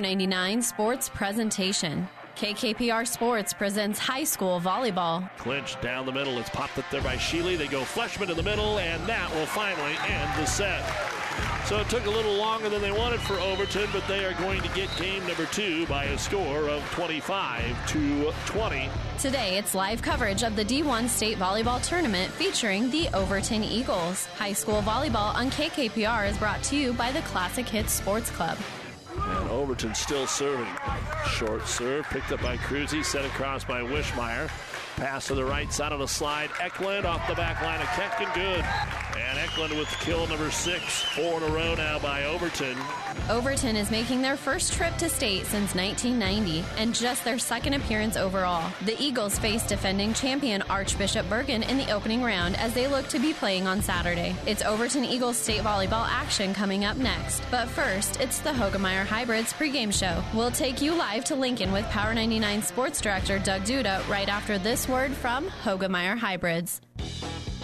99 Sports Presentation. KKPR Sports presents high school volleyball. Clinch down the middle. It's popped up there by Sheely. They go Fleshman in the middle, and that will finally end the set. So it took a little longer than they wanted for Overton, but they are going to get game number two by a score of 25 to 20. Today, it's live coverage of the D1 State Volleyball Tournament featuring the Overton Eagles. High school volleyball on KKPR is brought to you by the Classic Hits Sports Club. And Overton still serving. Short serve picked up by Cruzy, set across by Wishmeyer. Pass to the right side of the slide. Eklund off the back line of Ketkin. Good. And Eklund with kill number six. Four in a row now by Overton. Overton is making their first trip to state since 1990 and just their second appearance overall. The Eagles face defending champion Archbishop Bergan in the opening round as they look to be playing on Saturday. It's Overton Eagles state volleyball action coming up next. But first, it's the Hoegemeyer Hybrids pregame show. We'll take you live to Lincoln with Power 99 Sports Director Doug Duda right after this word from Hoegemeyer Hybrids.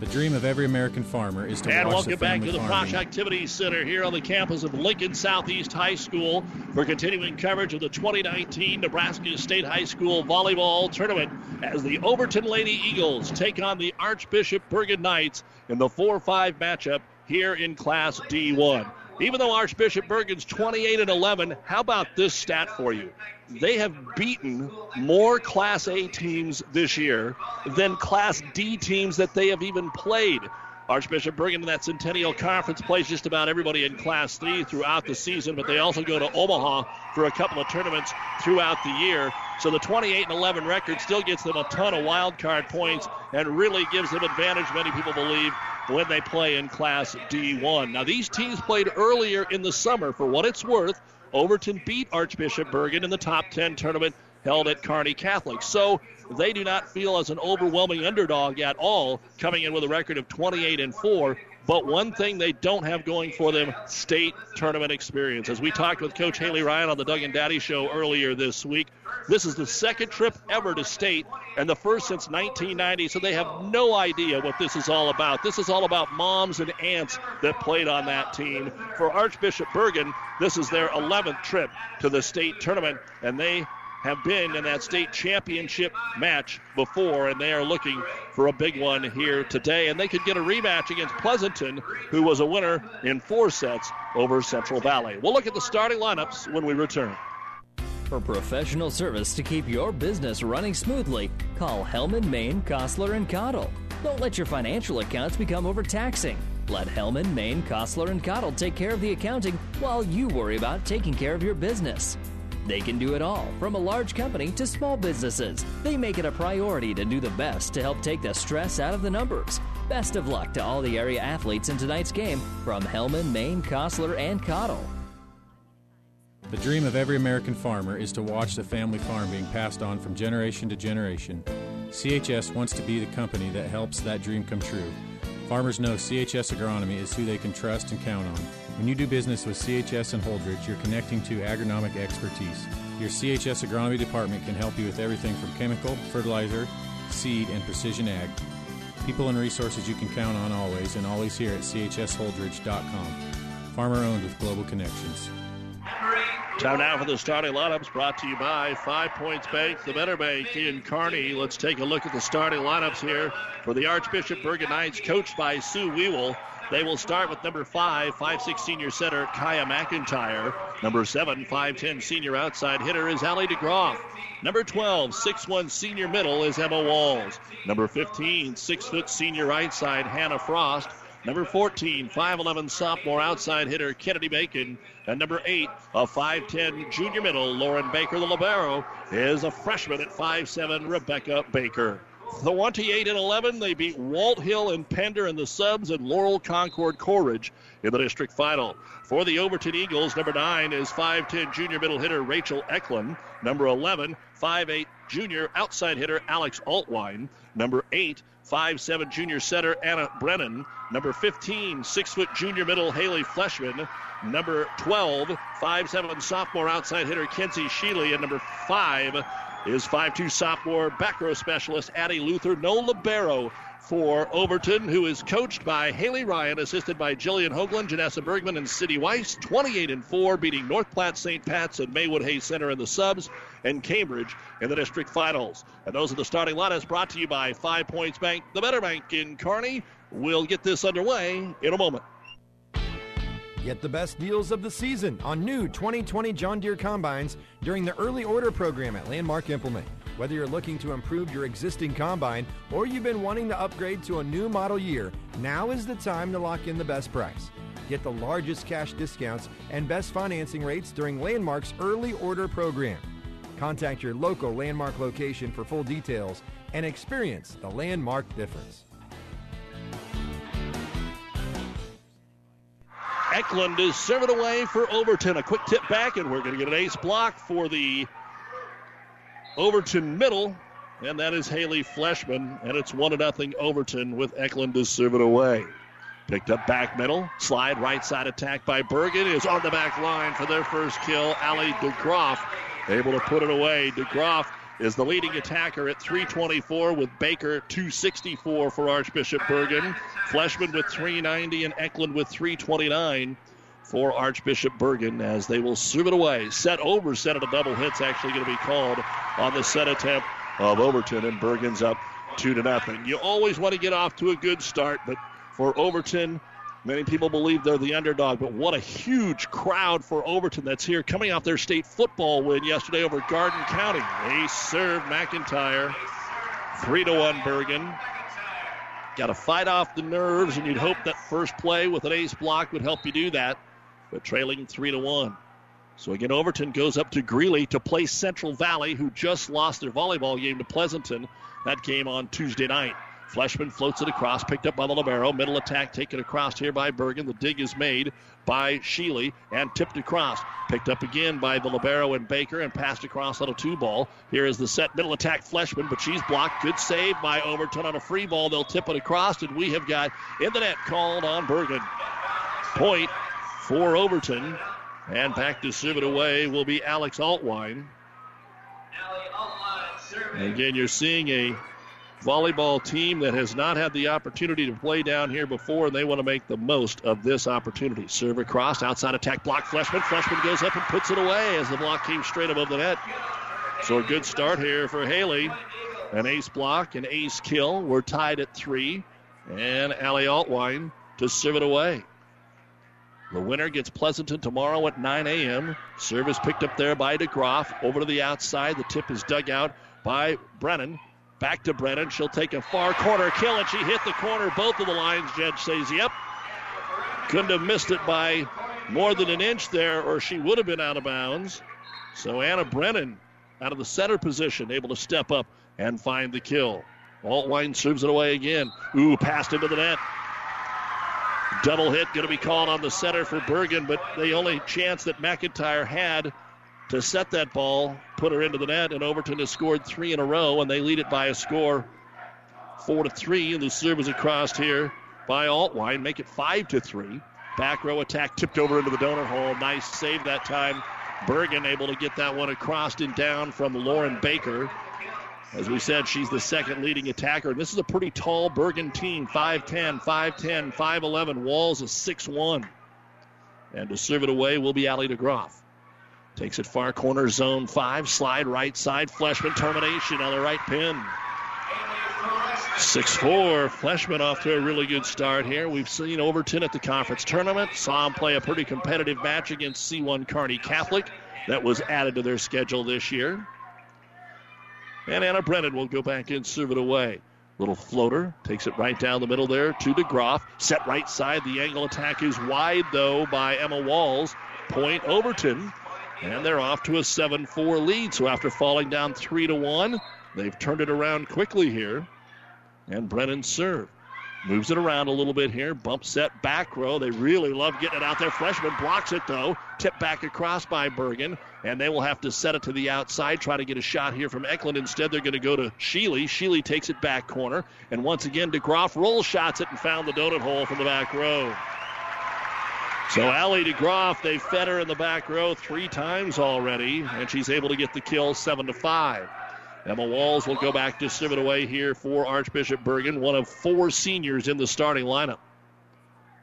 The dream of every American farmer is to and watch welcome the back to the farming. Frosh Activities Center here on the campus of Lincoln Southeast High School for continuing coverage of the 2019 Nebraska State High School Volleyball Tournament as the Overton Lady Eagles take on the Archbishop Bergan Knights in the 4-5 matchup here in Class D1. Even though Archbishop Bergan's 28 and 11, how about this stat for you? They have beaten more Class A teams this year than Class D teams that they have even played. Archbishop Bergan in that Centennial Conference plays just about everybody in Class 3 throughout the season, but they also go to Omaha for a couple of tournaments throughout the year. So the 28 and 11 record still gets them a ton of wild card points and really gives them advantage, many people believe, when they play in Class D1. Now, these teams played earlier in the summer. For what it's worth, Overton beat Archbishop Bergan in the top 10 tournament held at Kearney Catholic. So they do not feel as an overwhelming underdog at all, coming in with a record of 28 and 4. But one thing they don't have going for them, state tournament experience. As we talked with Coach Haley Ryan on the Doug and Daddy show earlier this week, this is the second trip ever to state and the first since 1990, so they have no idea what this is all about. This is all about moms and aunts that played on that team. For Archbishop Bergan, this is their 11th trip to the state tournament, and they have been in that state championship match before, and they are looking for a big one here today. And they could get a rematch against Pleasanton, who was a winner in four sets over Central Valley. We'll look at the starting lineups when we return. For professional service to keep your business running smoothly, call Hellman, Maine, Kostler, and Cottle. Don't let your financial accounts become overtaxing. Let Hellman, Maine, Kostler, and Cottle take care of the accounting while you worry about taking care of your business. They can do it all, from a large company to small businesses. They make it a priority to do the best to help take the stress out of the numbers. Best of luck to all the area athletes in tonight's game from Hellman, Maine, Kostler, and Cottle. The dream of every American farmer is to watch the family farm being passed on from generation to generation. CHS wants to be the company that helps that dream come true. Farmers know CHS Agronomy is who they can trust and count on. When you do business with CHS and Holdrege, you're connecting to agronomic expertise. Your CHS Agronomy department can help you with everything from chemical, fertilizer, seed, and precision ag. People and resources you can count on always, and always here at chsholdridge.com. Farmer owned with global connections. Time now for the starting lineups brought to you by Five Points Bank, the Better Bank in Kearney. Let's take a look at the starting lineups here for the Archbishop Bergan Knights, coached by Sue Weewell. They will start with number five, senior center Kaya McIntyre. Number seven, five-ten senior outside hitter is Allie DeGroff. Number 12, six-one senior middle is Emma Walls. Number 15, six-foot senior right side Hannah Frost. Number 14, 5'11 sophomore outside hitter Kennedy Bacon. And number 8, a 5'10 junior middle Lauren Baker. The Libero is a freshman at 5'7 Rebecca Baker. 28 and 11. They beat Walthill and Pender in the subs and Laurel Concord Coleridge in the district final. For the Overton Eagles, number 9 is 5'10 junior middle hitter Rachel Eklund. Number 11, 5'8 junior outside hitter Alex Altwine. Number 8, 5'7 junior setter Anna Brennan. Number 15, 6 foot junior middle Haley Fleshman. Number 12, 5'7 sophomore outside hitter Kenzie Sheely. And number 5 is 5'2 sophomore back row specialist Addie Luther. No libero for Overton, who is coached by Haley Ryan, assisted by Jillian Hoagland, Janessa Bergman, and City Weiss. 28 and 4, beating North Platte St. Pat's and Maywood Hayes Center in the subs, and Cambridge in the district finals. And those are the starting lineups brought to you by Five Points Bank, the Better Bank in Kearney. We'll get this underway in a moment. Get the best deals of the season on new 2020 John Deere combines during the early order program at Landmark Implement. Whether you're looking to improve your existing combine or you've been wanting to upgrade to a new model year, now is the time to lock in the best price. Get the largest cash discounts and best financing rates during Landmark's early order program. Contact your local Landmark location for full details and experience the Landmark difference. Eklund is serving away for Overton. A quick tip back, and we're going to get an ace block for the Overton middle, and that is Haley Fleshman, and it's 1 0 Overton with Eklund to serve it away. Picked up back middle, slide right side attack by Bergan is on the back line for their first kill. Ali DeGroff able to put it away. DeGroff is the leading attacker at 324 with Baker 264 for Archbishop Bergan. Fleshman with 390 and Eklund with 329 for Archbishop Bergan as they will serve it away. Set over set at a double hit's actually going to be called on the set attempt of Overton, and Bergan's up two to nothing. You always want to get off to a good start, but for Overton, many people believe they're the underdog. But what a huge crowd for Overton that's here, coming off their state football win yesterday over Garden County. They serve McIntyre three to one. Bergan. Got to fight off the nerves, and you'd hope that first play with an ace block would help you do that but trailing three to one. So again, Overton goes up to Greeley to play Central Valley, who just lost their volleyball game to Pleasanton. That game on Tuesday night. Fleshman floats it across, picked up by the Libero. Middle attack taken across here by Bergan. The dig is made by Sheely and tipped across. Picked up again by the Libero and Baker and passed across on a two ball. Here is the set middle attack Fleshman, but she's blocked. Good save by Overton on a free ball. They'll tip it across, and we have got in the net called on Bergan. Point for Overton. And back to serve it away will be Alex Altwine. Again, you're seeing a volleyball team that has not had the opportunity to play down here before, and they want to make the most of this opportunity. Serve across, outside attack block, Fleshman. Fleshman goes up and puts it away as the block came straight above the net. So a good start here for Haley. An ace block, an ace kill. We're tied at three. And Allie Altwine to serve it away. The winner gets Pleasanton tomorrow at 9 a.m. Service picked up there by DeGroff. Over to the outside. The tip is dug out by Brennan. Back to Brennan. She'll take a far corner kill, and she hit the corner. Both of the lines, Judge says, yep. Couldn't have missed it by more than an inch there, or she would have been out of bounds. So Anna Brennan out of the center position, able to step up and find the kill. Altwine serves it away again. Ooh, passed into the net. Double hit going to be called on the center for Bergan, but the only chance that McIntyre had to set that ball, put her into the net, and Overton has scored three in a row, and they lead it by a score four to three. And the serve is across here by Altwine, make it five to three. Back row attack tipped over into the donut hole. Nice save that time. Bergan able to get that one across and down from Lauren Baker. As we said, she's the second leading attacker. And this is a pretty tall Bergan team 5'10, 5'10, 5'11. Walls a 6'1. And to serve it away will be Ali DeGroff. Takes it far corner, zone five, slide right side. Fleshman termination on the right pin. 6-4. Fleshman off to a really good start here. We've seen Overton at the conference tournament. Saw him play a pretty competitive match against C1 Kearney Catholic. That was added to their schedule this year. And Anna Brennan will go back and serve it away. Little floater takes it right down the middle there to DeGroff. Set right side. The angle attack is wide, though, by Emma Walls. Point Overton. And they're off to a 7 4 lead. So after falling down 3 to 1, they've turned it around quickly here. And Brennan serve. Moves it around a little bit here. Bump set back row. They really love getting it out there. Fleshman blocks it though. Tip back across by Bergan. And they will have to set it to the outside. Try to get a shot here from Eklund. Instead, they're going to go to Sheely. Sheely takes it back corner. And once again, DeGroff roll shots it and found the donut hole from the back row. So Allie DeGroff, they fed her in the back row three times already, and she's able to get the kill seven to five. Emma Walls will go back to serve it away here for Archbishop Bergan, one of four seniors in the starting lineup.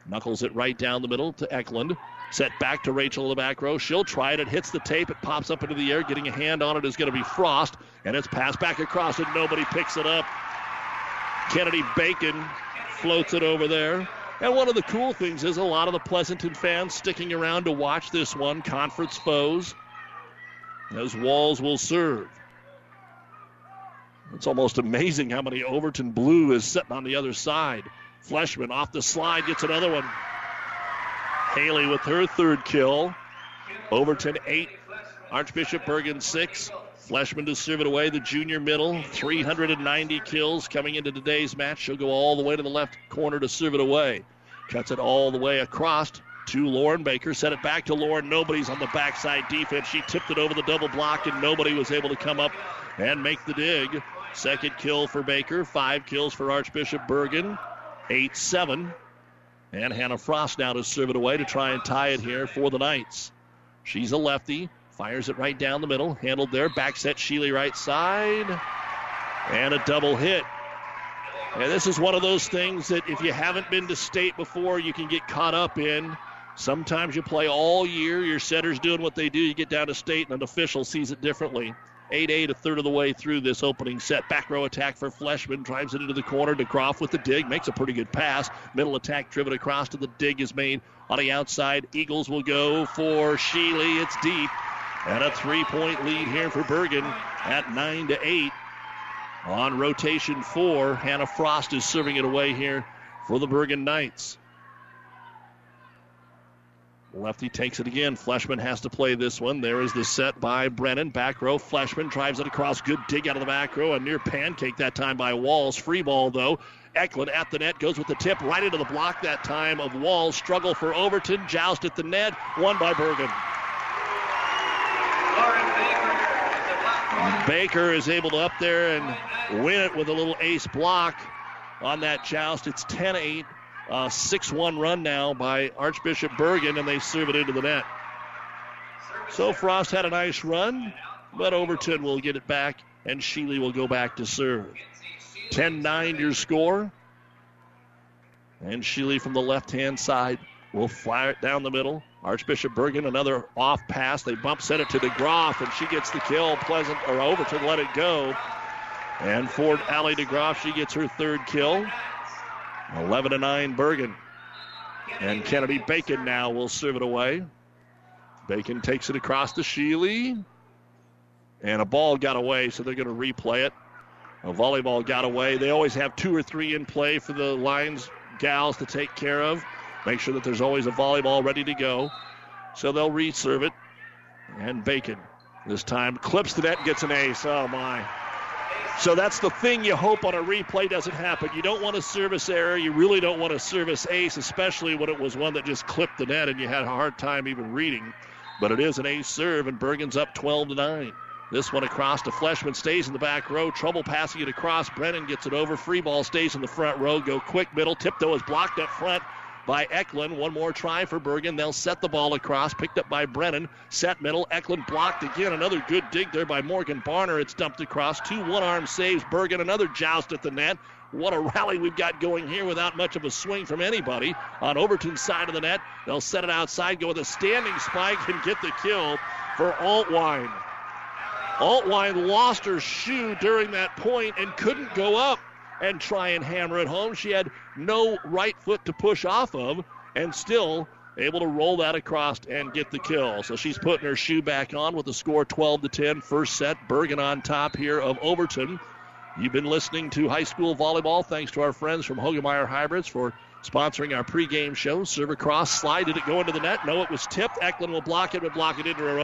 Knuckles it right down the middle to Eklund. Set back to Rachel in the back row. She'll try it. It hits the tape. It pops up into the air. Getting a hand on it is going to be Frost. And it's passed back across and nobody picks it up. Kennedy Bacon floats it over there. And one of the cool things is a lot of the Pleasanton fans sticking around to watch this one. Conference foes. As Walls will serve. It's almost amazing how many Overton Blue is sitting on the other side. Fleshman off the slide gets another one. Haley with her third kill. Overton eight. Archbishop Bergan six. Fleshman to serve it away. The junior middle. 390 kills coming into today's match. She'll go all the way to the left corner to serve it away. Cuts it all the way across to Lauren Baker. Set it back to Lauren. Nobody's on the backside defense. She tipped it over the double block, and nobody was able to come up and make the dig. Second kill for Baker. Five kills for Archbishop Bergan. 8 7. And Hannah Frost now to serve it away to try and tie it here for the Knights. She's a lefty. Fires it right down the middle. Handled there. Back set Sheely right side. And a double hit. And this is one of those things that if you haven't been to state before, you can get caught up in. Sometimes you play all year, your setter's doing what they do. You get down to state, and an official sees it differently. 8 8, a third of the way through this opening set. Back row attack for Fleshman. Drives it into the corner. DeGroff with the dig. Makes a pretty good pass. Middle attack driven across to the dig is made on the outside. Eagles will go for Sheely. It's deep. And a three point lead here for Bergan at 9 to 8. On rotation four, Hannah Frost is serving it away here for the Bergan Knights. Lefty takes it again. Fleshman has to play this one. There is the set by Brennan. Back row. Fleshman drives it across. Good dig out of the back row. A near pancake that time by Walls. Free ball, though. Eklund at the net goes with the tip right into the block that time of Walls. Struggle for Overton. Joust at the net. Won by Baker is able to up there and win it with a little ace block on that joust. It's 10 8. A 6 1 run now by Archbishop Bergan, and they serve it into the net. So Frost had a nice run, but Overton will get it back, and Sheely will go back to serve. 10 9 your score. And Sheely from the left hand side will fire it down the middle. Archbishop Bergan, another off pass. They bump set it to DeGroff, and she gets the kill. Pleasant or Overton let it go. And Ford Allie DeGroff, she gets her third kill. 11 to 9 Bergan. And Kennedy Bacon now will serve it away. Bacon takes it across to Sheely. And a ball got away, so they're going to replay it. A volleyball got away. They always have two or three in play for the Lions gals to take care of. Make sure that there's always a volleyball ready to go. So they'll reserve it. And Bacon this time clips the net and gets an ace. Oh, my. So that's the thing you hope on a replay doesn't happen. You don't want a service error. You really don't want a service ace, especially when it was one that just clipped the net and you had a hard time even reading. But it is an ace serve, and Bergan's up 12 to 9. This one across to Fleshman stays in the back row. Trouble passing it across. Brennan gets it over. Free ball stays in the front row. Go quick middle. Tiptoe is blocked up front by Eklund. One more try for Bergan. They'll set the ball across. Picked up by Brennan. Set middle. Eklund blocked again. Another good dig there by Morgan Barner. It's dumped across. Two one arm saves. Bergan, another joust at the net. What a rally we've got going here without much of a swing from anybody. On Overton's side of the net, they'll set it outside, go with a standing spike, and get the kill for Altwine. Altwine lost her shoe during that point and couldn't go up and try and hammer it home. She had no right foot to push off of and still able to roll that across and get the kill. So she's putting her shoe back on with the score 12 to 10. First set, Bergan on top here of Overton. You've been listening to high school volleyball. Thanks to our friends from Hoegemeyer Hybrids for sponsoring our pregame show. Serve across, slide. Did it go into the net? No, it was tipped. Eklund will block it, but block it into her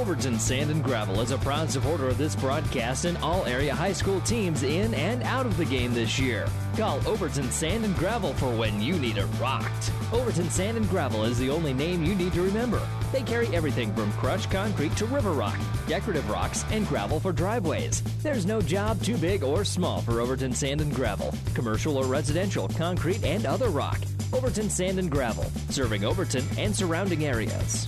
Overton Sand and Gravel is a proud supporter of this broadcast and all area high school teams in and out of the game this year. Call Overton Sand and Gravel for when you need it rocked. Overton Sand and Gravel is the only name you need to remember. They carry everything from crushed concrete to river rock, decorative rocks, and gravel for driveways. There's no job too big or small for Overton Sand and Gravel, commercial or residential, concrete, and other rock. Overton Sand and Gravel, serving Overton and surrounding areas.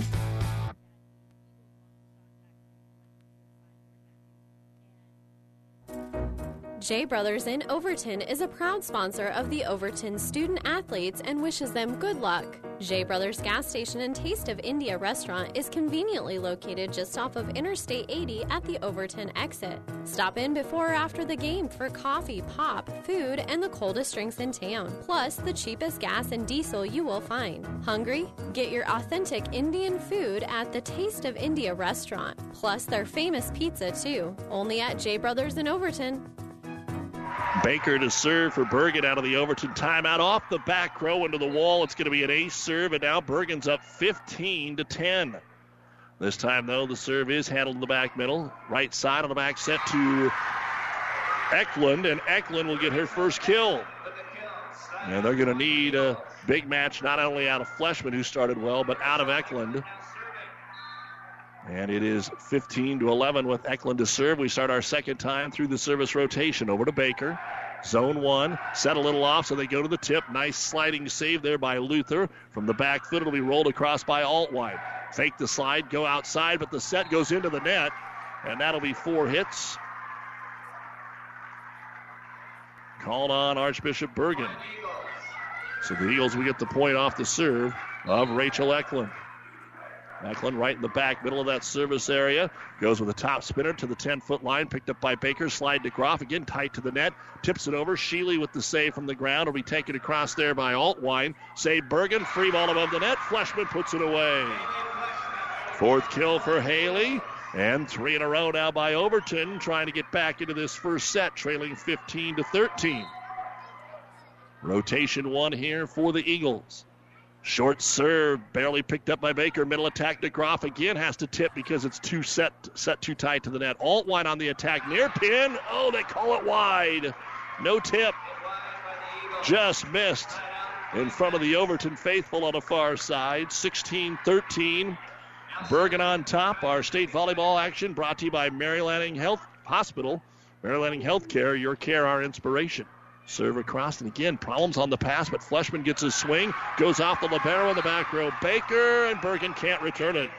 J Brothers in Overton is a proud sponsor of the Overton student athletes and wishes them good luck. J Brothers gas station and Taste of India restaurant is conveniently located just off of Interstate 80 at the Overton exit. Stop in before or after the game for coffee, pop, food, and the coldest drinks in town, plus the cheapest gas and diesel you will find. Hungry? Get your authentic Indian food at the Taste of India restaurant, plus their famous pizza too, only at J Brothers in Overton. Baker to serve for Bergan out of the Overton timeout off the back row into the wall. It's going to be an ace serve, and now Bergan's up 15 to 10. This time, though, the serve is handled in the back middle. Right side on the back set to Eklund, and Eklund will get her first kill. And they're going to need a big match not only out of Fleshman, who started well, but out of Eklund. And it is 15 to 11 with Eklund to serve. We start our second time through the service rotation. Over to Baker. Zone one, set a little off, so they go to the tip. Nice sliding save there by Luther. From the back foot, it'll be rolled across by Altwine. Fake the slide, go outside, but the set goes into the net, and that'll be four hits. Called on Archbishop Bergan. So the Eagles will get the point off the serve of Rachel Eklund. Eklund right in the back middle of that service area. Goes with a top spinner to the 10 foot line. Picked up by Baker. Slide to Groff. Again tight to the net. Tips it over. Sheely with the save from the ground. Will be taken across there by Altwine. Save Bergan. Free ball above the net. Fleshman puts it away. Fourth kill for Haley. And three in a row now by Overton, trying to get back into this first set, trailing 15 to 13. Rotation one here for the Eagles. Short serve, barely picked up by Baker. Middle attack to Groff again has to tip because it's too set set too tight to the net. Altwine on the attack near pin. Oh, they call it wide. No tip. Just missed in front of the Overton faithful on the far side. 16-13. Bergan on top. Our state volleyball action brought to you by Mary Lanning Health Hospital. Mary Lanning Healthcare, your care, our inspiration. Serve across, and again, problems on the pass, but Fleshman gets his swing, goes off the Libero in the back row. Baker and Bergan can't return it.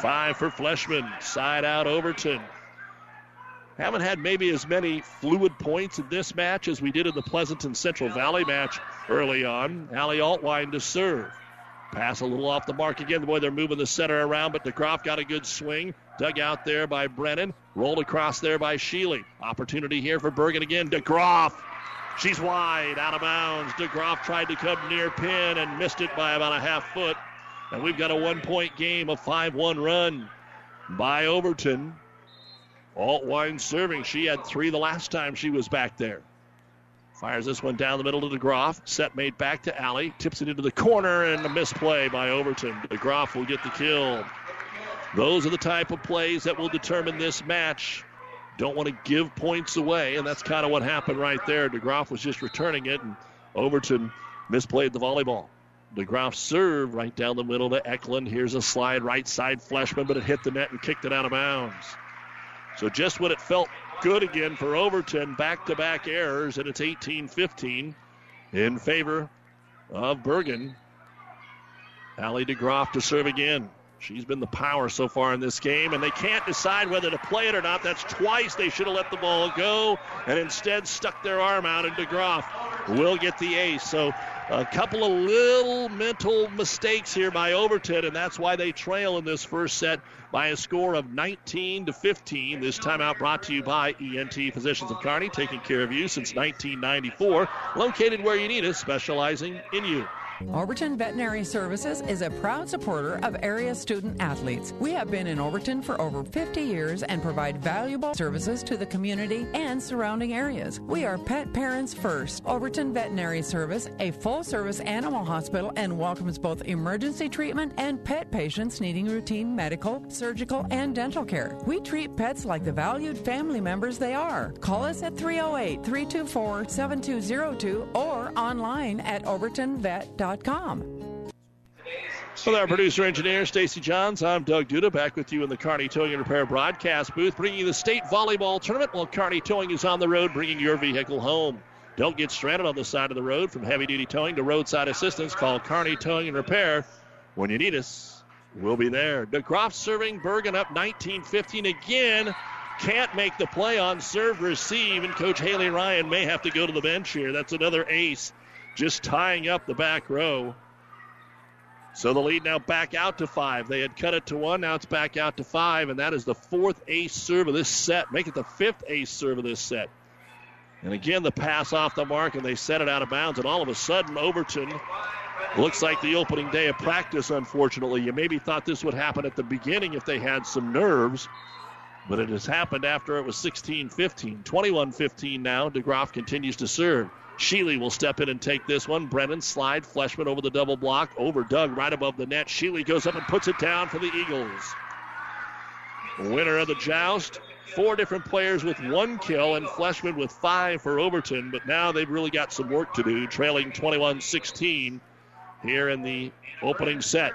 Five for Fleshman. Side out Overton. Haven't had maybe as many fluid points in this match as we did in the Pleasanton Central Valley match early on. Allie Altwine to serve. Pass a little off the mark again. Boy, they're moving the center around, but DeGroff got a good swing. Dug out there by Brennan. Rolled across there by Sheely. Opportunity here for Bergan again. DeGroff. She's wide, out of bounds. DeGroff tried to come near pin and missed it by about a half foot. And we've got a one point game, a 5 1 run by Overton. Altwine serving. She had three the last time she was back there. Fires this one down the middle to DeGroff. Set made back to Alley. Tips it into the corner and a misplay by Overton. DeGroff will get the kill. Those are the type of plays that will determine this match. Don't want to give points away, and that's kind of what happened right there. DeGroff was just returning it, and Overton misplayed the volleyball. DeGroff served right down the middle to Eklund. Here's a slide right side Fleshman, but it hit the net and kicked it out of bounds. So just when it felt good again for Overton, back to back errors, and it's 18 15 in favor of Bergan. Allie DeGroff to serve again. She's been the power so far in this game, and they can't decide whether to play it or not. That's twice they should have let the ball go, and instead stuck their arm out, and DeGroff will get the ace. So a couple of little mental mistakes here by Overton, and that's why they trail in this first set by a score of 19 to 15. This timeout brought to you by ENT Physicians of Kearney, taking care of you since 1994, located where you need us, specializing in you. Overton Veterinary Services is a proud supporter of area student athletes. We have been in Overton for over 50 years and provide valuable services to the community and surrounding areas. We are pet parents first. Overton Veterinary Service, a full service animal hospital, and welcomes both emergency treatment and pet patients needing routine medical, surgical, and dental care. We treat pets like the valued family members they are. Call us at 308 324 7202 or online at overtonvet.com. So, our producer engineer Stacy Johns, I'm Doug Duda, back with you in the Carney Towing and Repair broadcast booth, bringing you the state volleyball tournament while Carney Towing is on the road, bringing your vehicle home. Don't get stranded on the side of the road. From heavy duty towing to roadside assistance, call Carney Towing and Repair. When you need us, we'll be there. DeGroff serving Bergan up 19 15 again. Can't make the play on serve receive, and Coach Haley Ryan may have to go to the bench here. That's another ace just tying up the back row. So the lead now back out to five. They had cut it to one, now it's back out to five, and that is the fourth ace serve of this set. Make it the fifth ace serve of this set. And again, the pass off the mark, and they set it out of bounds. And all of a sudden, Overton looks like the opening day of practice, unfortunately. You maybe thought this would happen at the beginning if they had some nerves, but it has happened after it was 16 15. 21 15 now. DeGroff continues to serve. Sheely will step in and take this one. Brennan slide Fleshman over the double block. Over Doug right above the net. Sheely goes up and puts it down for the Eagles. Winner of the joust. Four different players with one kill and Fleshman with five for Overton, but now they've really got some work to do, trailing 21 16 here in the opening set.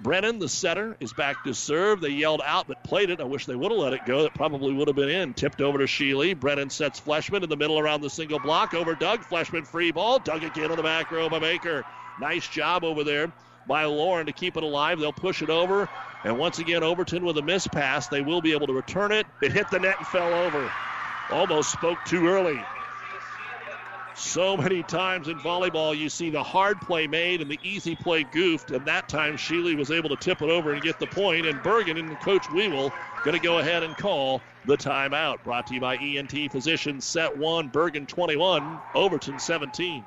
Brennan, the setter, is back to serve. They yelled out but played it. I wish they would have let it go. That probably would have been in. Tipped over to Sheely. Brennan sets Fleshman in the middle around the single block. Over Doug. Fleshman free ball. Doug again on the back row by Baker. Nice job over there by Lauren to keep it alive. They'll push it over. And once again, Overton with a miss pass. They will be able to return it. It hit the net and fell over. Almost spoke too early. So many times in volleyball, you see the hard play made and the easy play goofed, and that time Sheely was able to tip it over and get the point. And Bergan and Coach Weevil going to go ahead and call the timeout. Brought to you by ENT Physicians. Set one, Bergan 21, Overton 17.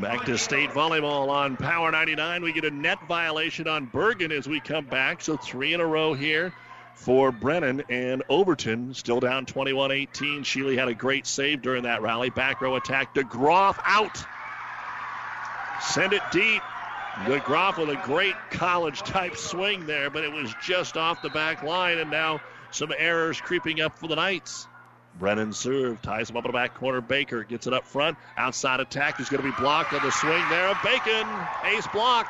Back to state volleyball on Power 99. We get a net violation on Bergan as we come back. So three in a row here for Brennan and Overton. Still down 21 18. Sheely had a great save during that rally. Back row attack. DeGroff out. Send it deep. DeGroff with a great college type swing there, but it was just off the back line. And now some errors creeping up for the Knights. Brennan serve, ties him up in the back corner. Baker gets it up front. Outside attack is going to be blocked on the swing there Bacon. Ace block.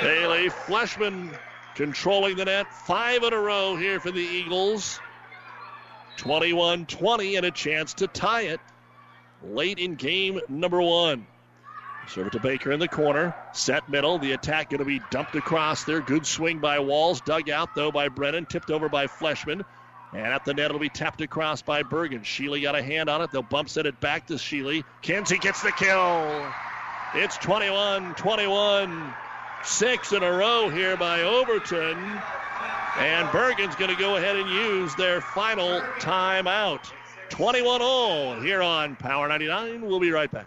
Haley Fleshman controlling the net. Five in a row here for the Eagles. 21 20 and a chance to tie it late in game number one. Serve it to Baker in the corner. Set middle. The attack going to be dumped across there. Good swing by Walls. Dug out, though, by Brennan. Tipped over by Fleshman. And at the net, it'll be tapped across by Bergan. Sheely got a hand on it. They'll bump set it back to Sheely. Kinsey gets the kill. It's 21 21. Six in a row here by Overton. And Bergan's going to go ahead and use their final timeout. 21 all here on Power 99. We'll be right back.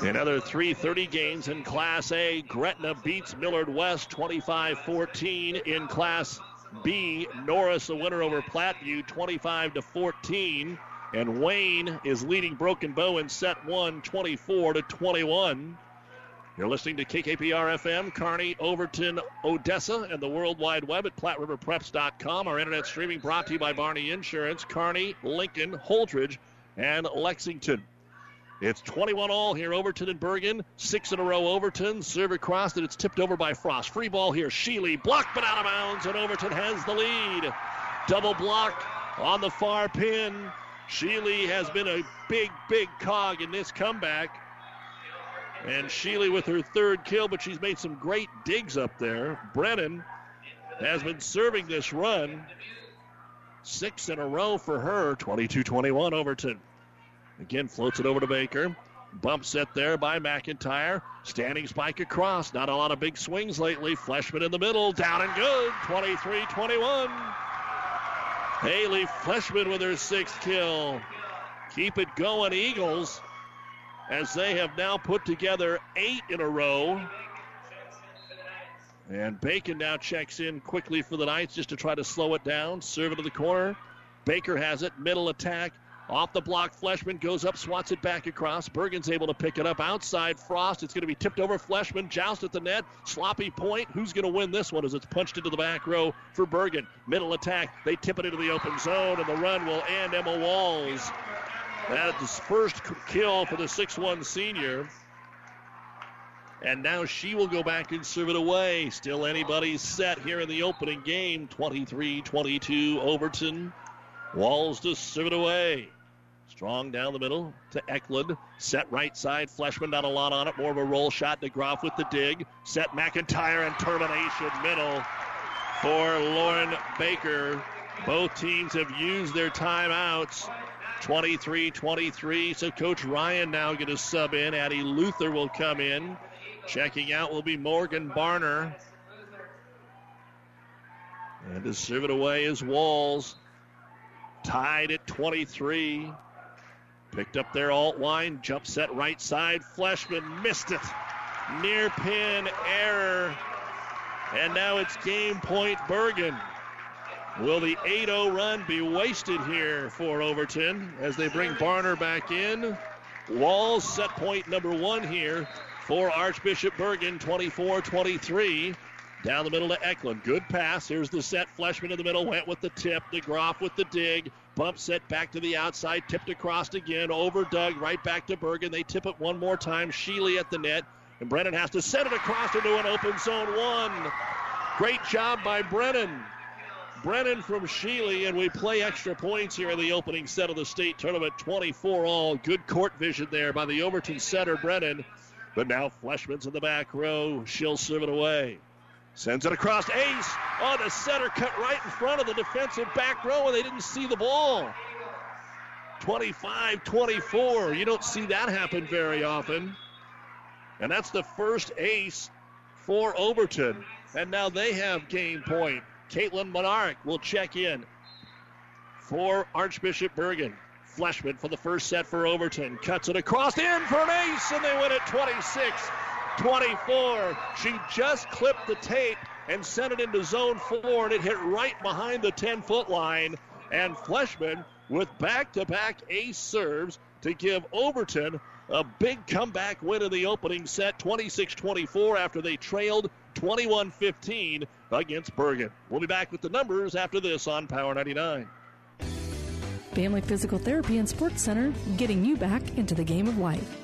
Another 3:30 games in Class A. Gretna beats Millard West 25-14 in Class B. Norris a winner over Platteview 25 to 14, and Wayne is leading Broken Bow in set one 24 to 21. You're listening to KKPR FM, Kearney, Overton, Odessa, and the World Wide Web at PlatteRiverPreps.com. Our internet streaming brought to you by Barney Insurance, Kearney, Lincoln, Holdrege, and Lexington. It's 21 all here, Overton and Bergan. Six in a row, Overton. Serve across and it's tipped over by Frost. Free ball here. Sheely blocked but out of bounds, and Overton has the lead. Double block on the far pin. Sheely has been a big, big cog in this comeback. And Sheely with her third kill, but she's made some great digs up there. Brennan has been serving this run. Six in a row for her. 22 21 Overton. Again, floats it over to Baker. Bump set there by McIntyre. Standing spike across. Not a lot of big swings lately. Fleshman in the middle. Down and good. 23 21. Haley Fleshman with her sixth kill. Keep it going, Eagles, as they have now put together eight in a row. And Bacon now checks in quickly for the Knights just to try to slow it down. Serve it to the corner. Baker has it. Middle attack. Off the block, Fleshman goes up, swats it back across. Bergan's able to pick it up outside. Frost, it's going to be tipped over. Fleshman, joust at the net. Sloppy point. Who's going to win this one as it's punched into the back row for Bergan? Middle attack. They tip it into the open zone, and the run will end. Emma Walls. That's his first kill for the 6-1 senior. And now she will go back and serve it away. Still anybody's set here in the opening game. 23 22 Overton. Walls to serve it away. Strong down the middle to Eklund. Set right side. Fleshman not a lot on it. More of a roll shot. DeGroff with the dig. Set McIntyre and termination middle for Lauren Baker. Both teams have used their timeouts. 23 23. So Coach Ryan now going to sub in. Addie Luther will come in. Checking out will be Morgan Barner. And to serve it away is Walls. Tied at 23. Picked up their Altwine. Jump set right side. Fleshman missed it. Near pin error. And now it's game point Bergan. Will the 8 0 run be wasted here for Overton as they bring Barner back in? Walls set point number one here for Archbishop Bergan, 24 23. Down the middle to Eklund. Good pass. Here's the set. Fleshman in the middle went with the tip. DeGroff with the dig. Bump set back to the outside. Tipped across again. Over Doug. Right back to Bergan. They tip it one more time. Sheely at the net. And Brennan has to set it across into an open zone one. Great job by Brennan. Brennan from Sheely, and we play extra points here in the opening set of the state tournament. 24 all. Good court vision there by the Overton setter, Brennan. But now Fleshman's in the back row. She'll serve it away. Sends it across. Ace. Oh, the setter cut right in front of the defensive back row, and they didn't see the ball. 25 24. You don't see that happen very often. And that's the first ace for Overton. And now they have game point. Caitlin Monarch will check in for Archbishop Bergan. Fleshman for the first set for Overton. Cuts it across in for an ace, and they win it 26 24. She just clipped the tape and sent it into zone four, and it hit right behind the 10 foot line. And Fleshman with back to back ace serves to give Overton a big comeback win in the opening set, 26 24, after they trailed 21 15 against Bergan. We'll be back with the numbers after this on Power 99. Family Physical Therapy and Sports Center, getting you back into the game of life.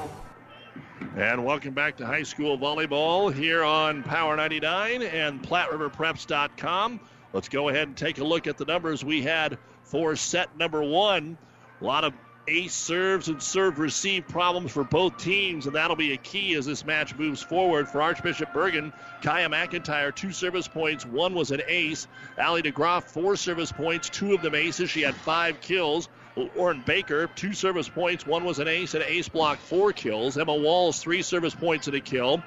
And welcome back to high school volleyball here on Power 99 and PlatteRiverPreps.com. Let's go ahead and take a look at the numbers we had for set number one. A lot of ace serves and serve receive problems for both teams, and that'll be a key as this match moves forward. For Archbishop Bergan, Kaya McIntyre, two service points, one was an ace. Allie DeGroff, four service points, two of them aces. She had five kills. Lauren Baker, two service points, one was an ace, and an ace block, four kills. Emma Walls, three service points and a kill.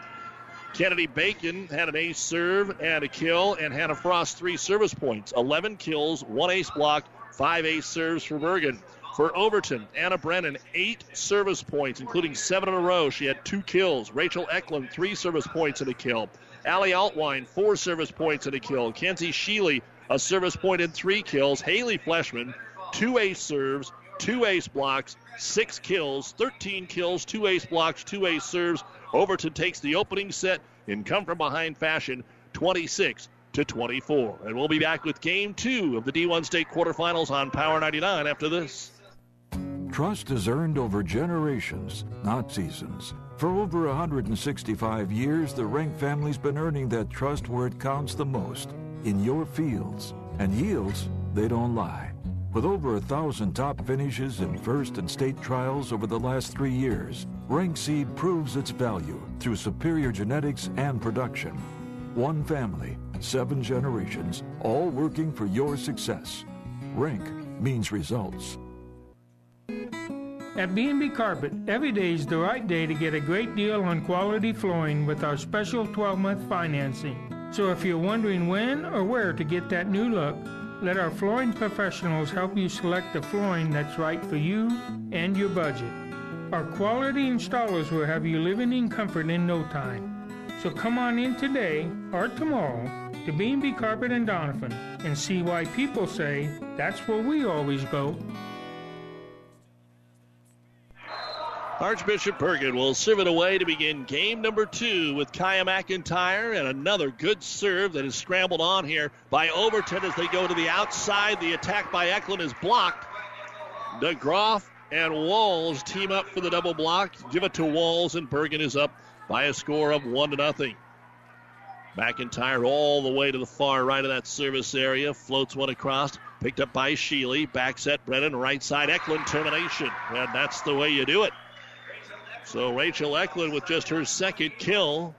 Kennedy Bacon had an ace serve and a kill, and Hannah Frost, three service points, 11 kills, one ace block, five ace serves for Bergan. For Overton, Anna Brennan, eight service points, including seven in a row. She had two kills. Rachel Eklund, three service points and a kill. Allie Altwine, four service points and a kill. Kenzie Sheely, a service point and three kills. Haley Fleshman, two ace serves, two ace blocks, six kills, 13 kills, two ace blocks, two ace serves. Overton takes the opening set in come from behind fashion, 26 to 24. And we'll be back with game two of the D1 State quarterfinals on Power 99 after this. Trust is earned over generations, not seasons. For over 165 years, the Rank family's been earning that trust where it counts the most in your fields. And yields, they don't lie. With over a thousand top finishes in first and state trials over the last three years, Rank Seed proves its value through superior genetics and production. One family, seven generations, all working for your success. Rank means results. At B&B Carpet, every day is the right day to get a great deal on quality flooring with our special 12-month financing. So if you're wondering when or where to get that new look, let our flooring professionals help you select the flooring that's right for you and your budget. Our quality installers will have you living in comfort in no time. So come on in today or tomorrow to B&B Carpet and Donovan and see why people say that's where we always go. Archbishop Bergan will serve it away to begin game number two with Kaya McIntyre and another good serve that is scrambled on here by Overton as they go to the outside. The attack by Eklund is blocked. DeGroff and Walls team up for the double block. Give it to Walls, and Bergan is up by a score of one to nothing. McIntyre all the way to the far right of that service area. Floats one across. Picked up by Sheely. Back set Brennan. Right side Eklund termination. And that's the way you do it. So Rachel Eklund with just her second kill.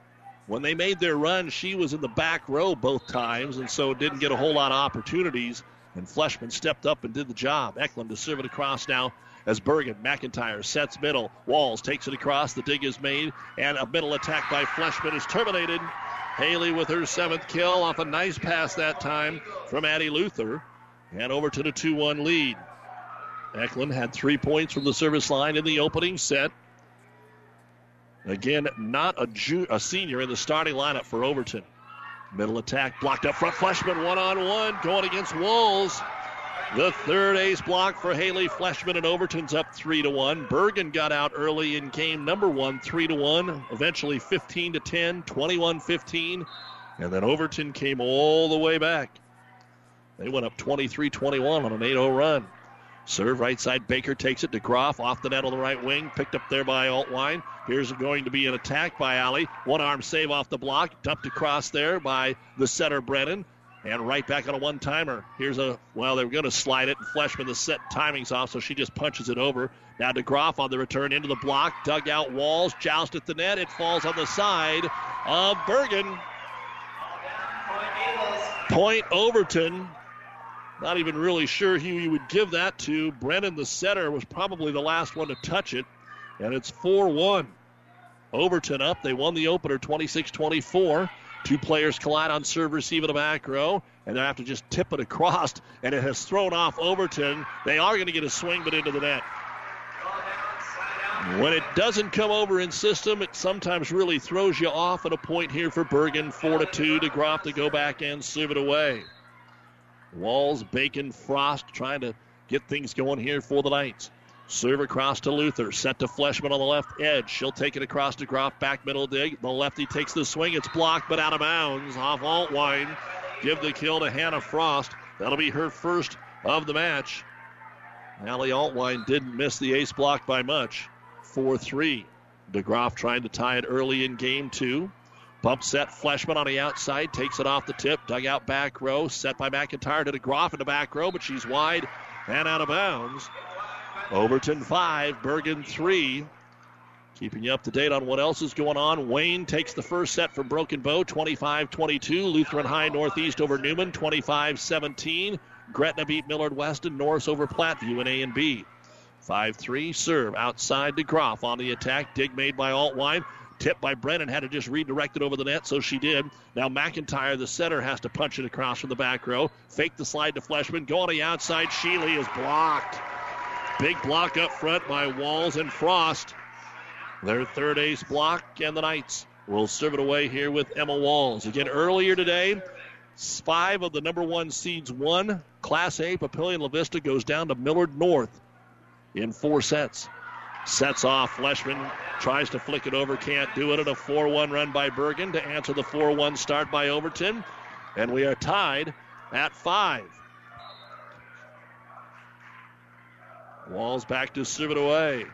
When they made their run, she was in the back row both times, and so didn't get a whole lot of opportunities. And Fleshman stepped up and did the job. Eklund to serve it across now as Bergan. McIntyre sets middle. Walls takes it across. The dig is made, and a middle attack by Fleshman is terminated. Haley with her seventh kill off a nice pass that time from Addie Luther. And over to the 2 1 lead. Eklund had three points from the service line in the opening set. Again, not a, ju- a senior in the starting lineup for Overton. Middle attack blocked up front. Fleshman one on one going against Walls. The third ace block for Haley Fleshman and Overton's up three to one. Bergan got out early in game number one, three to one. Eventually 15 to 10, 21-15, and then Overton came all the way back. They went up 23-21 on an 8-0 run. Serve right side. Baker takes it to Groff off the net on the right wing. Picked up there by Altwine. Here's going to be an attack by Alley. One arm save off the block. Dumped across there by the setter Brennan. And right back on a one timer. Here's a, well, they're going to slide it. And Fleshman, the set timing's off, so she just punches it over. Now to Groff on the return into the block. Dug out walls. Joust at the net. It falls on the side of Bergan. Point Overton. Not even really sure who you would give that to. Brennan, the setter, was probably the last one to touch it. And it's 4 1. Overton up. They won the opener 26 24. Two players collide on serve receive in the back row, and they have to just tip it across, and it has thrown off Overton. They are going to get a swing, but into the net. When it doesn't come over in system, it sometimes really throws you off at a point here for Bergan, 4 to 2 to Groff to go back and serve it away. Walls, Bacon, Frost trying to get things going here for the Knights. Serve across to Luther. Set to Fleshman on the left edge. She'll take it across to Groff. Back middle dig. The lefty takes the swing. It's blocked, but out of bounds. Off Altwine. Give the kill to Hannah Frost. That'll be her first of the match. Allie Altwine didn't miss the ace block by much. 4 3. DeGroff trying to tie it early in game two. Bump set. Fleshman on the outside. Takes it off the tip. Dug out back row. Set by McIntyre to DeGroff in the back row, but she's wide and out of bounds. Overton 5, Bergan 3. Keeping you up to date on what else is going on. Wayne takes the first set from Broken Bow, 25 22. Lutheran High Northeast over Newman, 25 17. Gretna beat Millard West and Norris over Platteview in A and B. 5 3 serve outside to Groff on the attack. Dig made by Altwine. Tipped by Brennan, had to just redirect it over the net, so she did. Now McIntyre, the center, has to punch it across from the back row. Fake the slide to Fleshman. Go on the outside. Sheely is blocked. Big block up front by Walls and Frost. Their third ace block, and the Knights will serve it away here with Emma Walls. Again, earlier today, five of the number one seeds won. Class A, Papillion La Vista goes down to Millard North in four sets. Sets off. Fleshman tries to flick it over, can't do it. At a 4 1 run by Bergan to answer the 4 1 start by Overton. And we are tied at five. Walls back to serve it away.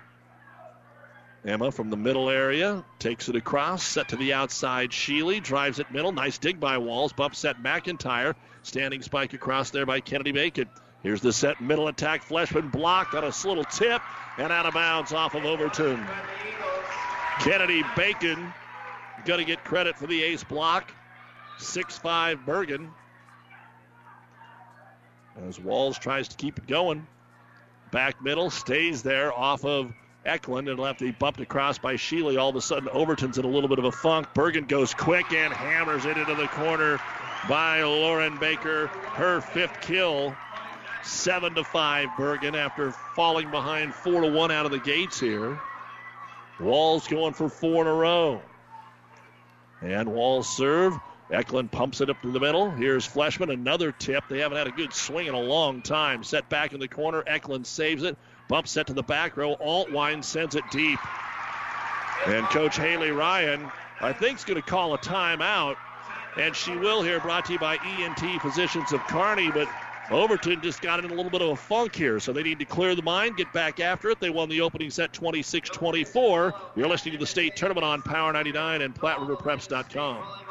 Emma from the middle area takes it across, set to the outside. Sheely drives it middle. Nice dig by Walls. Bump set McIntyre. Standing spike across there by Kennedy Bacon. Here's the set middle attack. Fleshman blocked on a little tip and out of bounds off of Overton. Kennedy Bacon going to get credit for the ace block. 6 5 Bergan. As Walls tries to keep it going. Back middle stays there off of Eklund and lefty bumped across by Sheely. All of a sudden, Overton's in a little bit of a funk. Bergan goes quick and hammers it into the corner by Lauren Baker. Her fifth kill. Seven to five, Bergan after falling behind four to one out of the gates here. Walls going for four in a row. And Walls serve. Eklund pumps it up to the middle. Here's Fleshman, another tip. They haven't had a good swing in a long time. Set back in the corner. Eklund saves it. Bump set to the back row. Altwine sends it deep. And Coach Haley Ryan, I think, is going to call a timeout. And she will here, brought to you by ENT Physicians of Kearney. But Overton just got in a little bit of a funk here, so they need to clear the mind, get back after it. They won the opening set 26 24. You're listening to the state tournament on Power 99 and PlatteRiverPreps.com.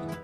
week.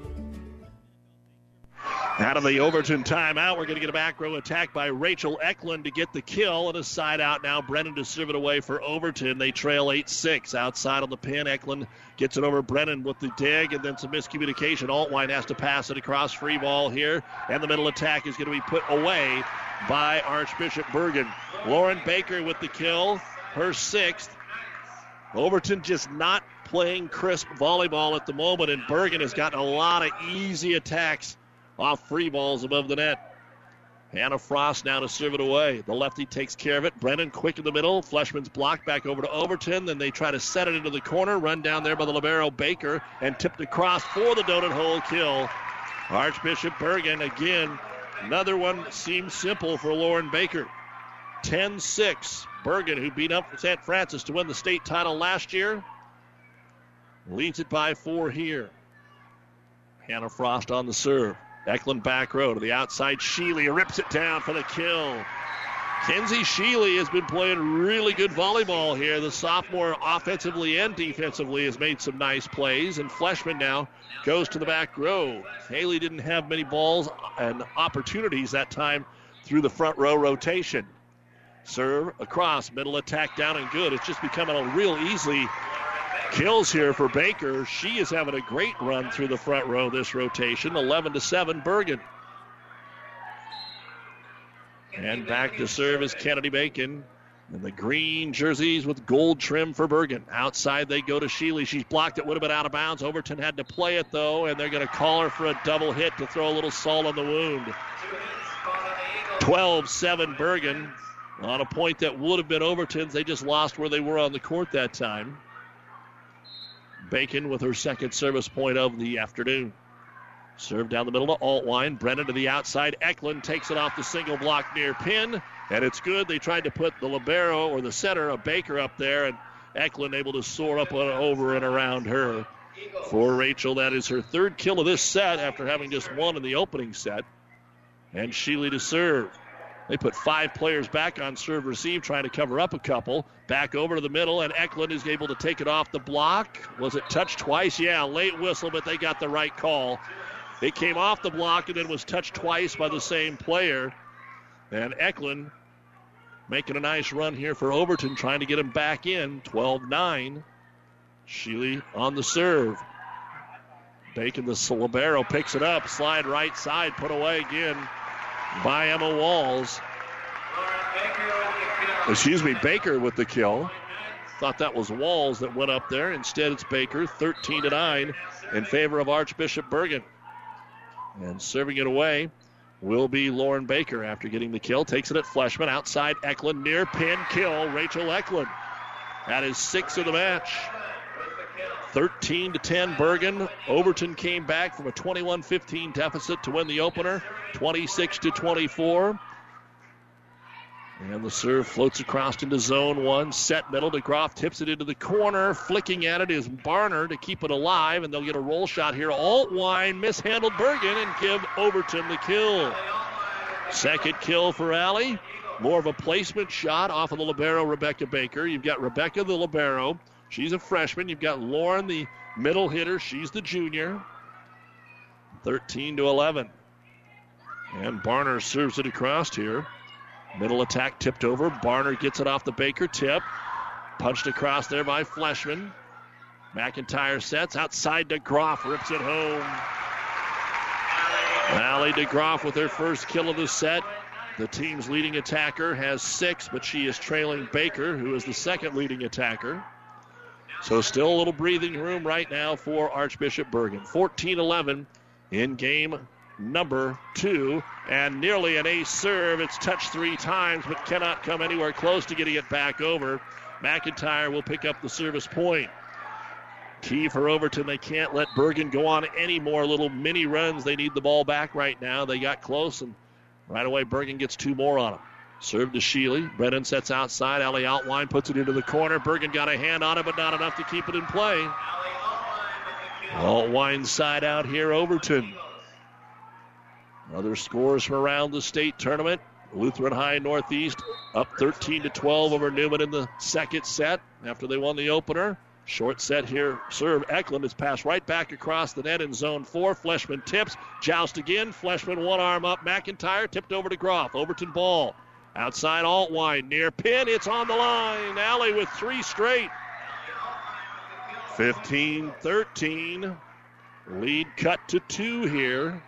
Out of the Overton timeout, we're going to get a back row attack by Rachel Eklund to get the kill and a side out now. Brennan to serve it away for Overton. They trail 8 6. Outside on the pin, Eklund gets it over Brennan with the dig and then some miscommunication. Altwine has to pass it across free ball here, and the middle attack is going to be put away by Archbishop Bergan. Lauren Baker with the kill, her sixth. Overton just not playing crisp volleyball at the moment, and Bergan has gotten a lot of easy attacks off free balls above the net. Hannah Frost now to serve it away. The lefty takes care of it. Brennan quick in the middle. Fleshman's blocked back over to Overton. Then they try to set it into the corner. Run down there by the Libero Baker and tipped across for the donut hole kill. Archbishop Bergan again. Another one seems simple for Lauren Baker. 10 6. Bergan, who beat up St. Francis to win the state title last year, leads it by four here. Hannah Frost on the serve. Eklund back row to the outside. Sheely rips it down for the kill. Kenzie Sheely has been playing really good volleyball here. The sophomore, offensively and defensively, has made some nice plays. And Fleshman now goes to the back row. Haley didn't have many balls and opportunities that time through the front row rotation. Serve across, middle attack down and good. It's just becoming a real easy kills here for Baker. She is having a great run through the front row this rotation. 11 to 7 Bergan. And back to serve is Kennedy Bacon. And the green jerseys with gold trim for Bergan. Outside they go to Sheely. She's blocked it, would have been out of bounds. Overton had to play it though, and they're going to call her for a double hit to throw a little salt on the wound. 12 7 Bergan on a point that would have been Overton's. They just lost where they were on the court that time. Bacon with her second service point of the afternoon. Serve down the middle to Altwine. Brennan to the outside. Eklund takes it off the single block near pin, and it's good. They tried to put the libero or the center a Baker up there, and Eklund able to soar up uh, over and around her. For Rachel, that is her third kill of this set after having just one in the opening set. And Sheely to serve. They put five players back on serve receive, trying to cover up a couple. Back over to the middle, and Eklund is able to take it off the block. Was it touched twice? Yeah, late whistle, but they got the right call. It came off the block and then was touched twice by the same player. And Eklund making a nice run here for Overton, trying to get him back in. 12 9. Sheely on the serve. Bacon the libero picks it up, slide right side, put away again by Emma Walls. Excuse me, Baker with the kill. Thought that was Walls that went up there. Instead, it's Baker, 13 to 9, in favor of Archbishop Bergan. And serving it away will be Lauren Baker after getting the kill. Takes it at Fleshman. Outside Eklund. Near pin kill. Rachel Eklund. That is six of the match. 13 to 10 Bergan. Overton came back from a 21-15 deficit to win the opener. 26 to 24. And the serve floats across into zone one. Set middle. DeGroff tips it into the corner. Flicking at it is Barner to keep it alive, and they'll get a roll shot here. Altwine mishandled Bergan and give Overton the kill. Second kill for Alley. More of a placement shot off of the Libero, Rebecca Baker. You've got Rebecca, the Libero. She's a freshman. You've got Lauren, the middle hitter. She's the junior. 13 to 11. And Barner serves it across here. Middle attack tipped over. Barner gets it off the Baker tip. Punched across there by Fleshman. McIntyre sets outside DeGroff, rips it home. Allie DeGroff with her first kill of the set. The team's leading attacker has six, but she is trailing Baker, who is the second leading attacker. So still a little breathing room right now for Archbishop Bergan. 14 11 in game number two. And nearly an ace serve. It's touched three times, but cannot come anywhere close to getting it back over. McIntyre will pick up the service point. Key for Overton. They can't let Bergan go on any more little mini runs. They need the ball back right now. They got close, and right away, Bergan gets two more on them. Serve to Sheely. Brennan sets outside. Allie Altwine puts it into the corner. Bergan got a hand on it, but not enough to keep it in play. Altwine side out here, Overton. Other scores from around the state tournament. Lutheran High Northeast up 13 to 12 over Newman in the second set after they won the opener. Short set here. Serve Eklund is passed right back across the net in zone four. Fleshman tips. Joust again. Fleshman one arm up. McIntyre tipped over to Groff. Overton ball. Outside Altwine near pin. It's on the line. Alley with three straight. 15 13. Lead cut to two here.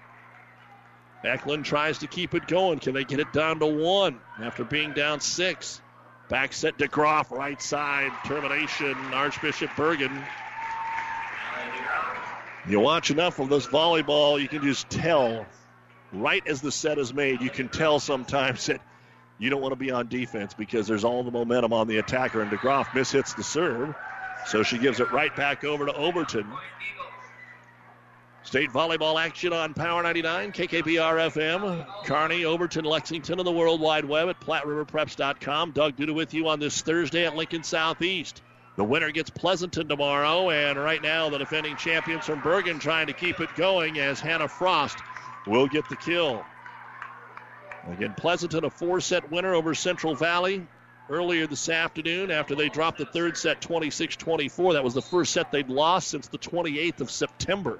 Eklund tries to keep it going. Can they get it down to one after being down six? Back set to Groff, right side. Termination, Archbishop Bergan. You watch enough of this volleyball, you can just tell right as the set is made, you can tell sometimes that you don't want to be on defense because there's all the momentum on the attacker, and DeGroff mishits the serve. So she gives it right back over to Overton. State volleyball action on Power 99, KKPR FM, Kearney, Overton, Lexington, and the World Wide Web at PlatteRiverPreps.com. Doug Duda with you on this Thursday at Lincoln Southeast. The winner gets Pleasanton tomorrow, and right now the defending champions from Bergan trying to keep it going as Hannah Frost will get the kill. Again, Pleasanton, a four set winner over Central Valley earlier this afternoon after they dropped the third set 26 24. That was the first set they'd lost since the 28th of September.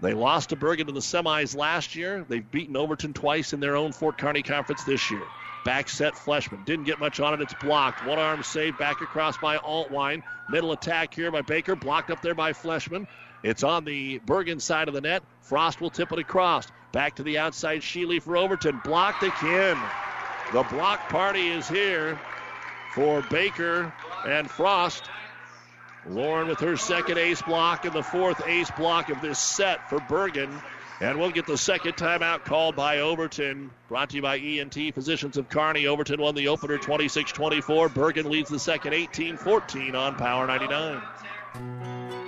They lost to Bergan in the semis last year. They've beaten Overton twice in their own Fort Kearney Conference this year. Back set Fleshman. Didn't get much on it. It's blocked. One arm save back across by Altwine. Middle attack here by Baker. Blocked up there by Fleshman. It's on the Bergan side of the net. Frost will tip it across. Back to the outside. Sheely for Overton. Blocked again. The block party is here for Baker and Frost. Lauren with her second ace block and the fourth ace block of this set for Bergan. And we'll get the second timeout called by Overton. Brought to you by ENT Physicians of Kearney. Overton won the opener 26 24. Bergan leads the second 18 14 on Power 99.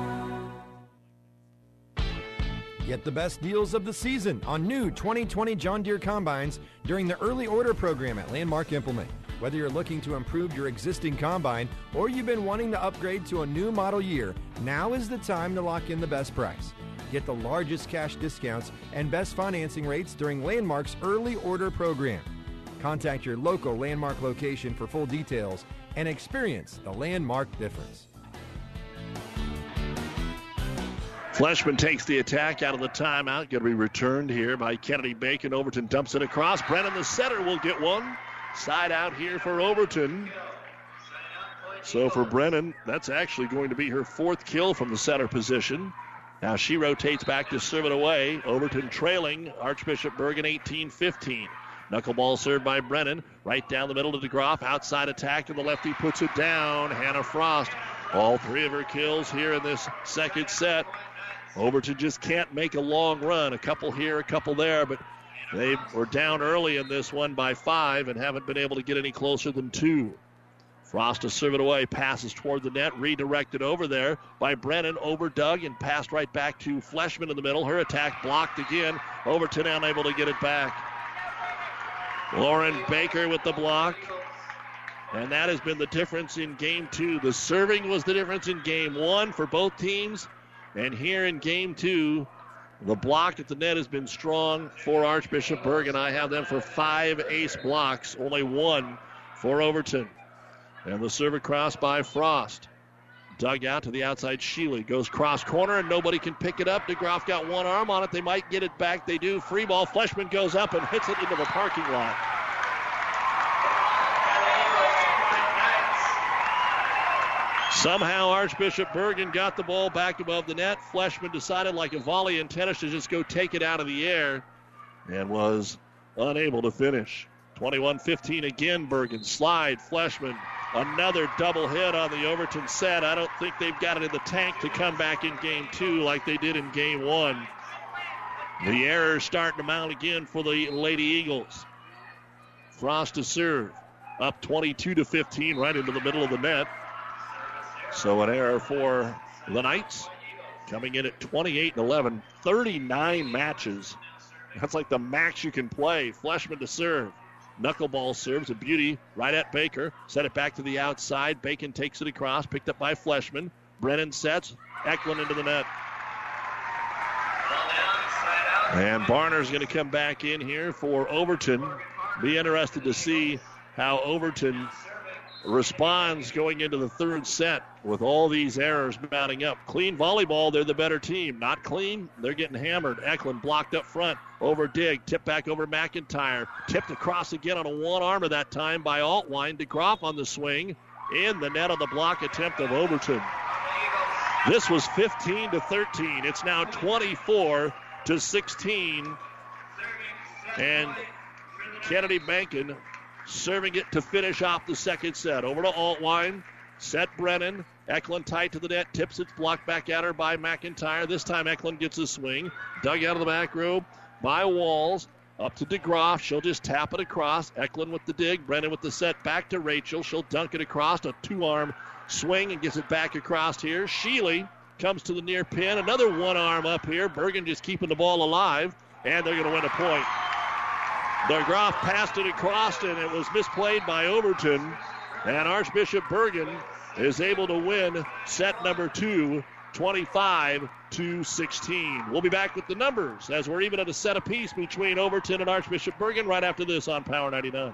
Get the best deals of the season on new 2020 John Deere combines during the early order program at Landmark Implement. Whether you're looking to improve your existing combine or you've been wanting to upgrade to a new model year, now is the time to lock in the best price. Get the largest cash discounts and best financing rates during Landmark's early order program. Contact your local Landmark location for full details and experience the Landmark difference. Fleshman takes the attack out of the timeout. Going to be returned here by Kennedy Bacon. Overton dumps it across. Brennan, the setter, will get one. Side out here for Overton. So for Brennan, that's actually going to be her fourth kill from the center position. Now she rotates back to serve it away. Overton trailing Archbishop Bergan 18 15. Knuckleball served by Brennan. Right down the middle to DeGroff. Outside attack to the lefty. Puts it down. Hannah Frost. All three of her kills here in this second set. Overton just can't make a long run. A couple here, a couple there, but they were down early in this one by five and haven't been able to get any closer than two. Frost to serve it away, passes toward the net, redirected over there by Brennan, over Doug, and passed right back to Fleshman in the middle. Her attack blocked again. Overton unable to get it back. Lauren Baker with the block. And that has been the difference in game two. The serving was the difference in game one for both teams. And here in game two, the block at the net has been strong for Archbishop Berg, and I have them for five ace blocks, only one for Overton. And the serve across by Frost. Dug out to the outside. Sheely goes cross corner and nobody can pick it up. DeGroff got one arm on it. They might get it back. They do. Free ball. Fleshman goes up and hits it into the parking lot. Somehow Archbishop Bergan got the ball back above the net. Fleshman decided, like a volley in tennis, to just go take it out of the air and was unable to finish. 21 15 again, Bergan. Slide, Fleshman. Another double hit on the Overton set. I don't think they've got it in the tank to come back in game two like they did in game one. The errors starting to mount again for the Lady Eagles. Frost to serve. Up 22 to 15, right into the middle of the net. So an error for the Knights. Coming in at 28 and 11, 39 matches. That's like the max you can play. Fleshman to serve. Knuckleball serves a beauty right at Baker. Set it back to the outside. Bacon takes it across. Picked up by Fleshman. Brennan sets. Eklund into the net. And Barner's going to come back in here for Overton. Be interested to see how Overton responds going into the third set with all these errors mounting up. Clean volleyball, they're the better team. Not clean, they're getting hammered. Eklund blocked up front over Dig, tip back over McIntyre, tipped across again on a one armor that time by Altwine. DeGroff on the swing, in the net on the block attempt of Overton. This was 15 to 13. It's now 24 to 16. And Kennedy Bacon serving it to finish off the second set. Over to Altwine. Set Brennan. Eklund tight to the net. Tips it. Blocked back at her by McIntyre. This time Eklund gets a swing. Dug out of the back row by Walls. Up to DeGroff. She'll just tap it across. Eklund with the dig. Brennan with the set. Back to Rachel. She'll dunk it across. A two arm swing and gets it back across here. Sheely comes to the near pin. Another one arm up here. Bergan just keeping the ball alive. And they're going to win a point. DeGroff passed it across and it was misplayed by Overton. And Archbishop Bergan is able to win set number two, 25 to 16. We'll be back with the numbers as we're even at a set apiece between Overton and Archbishop Bergan right after this on Power 99.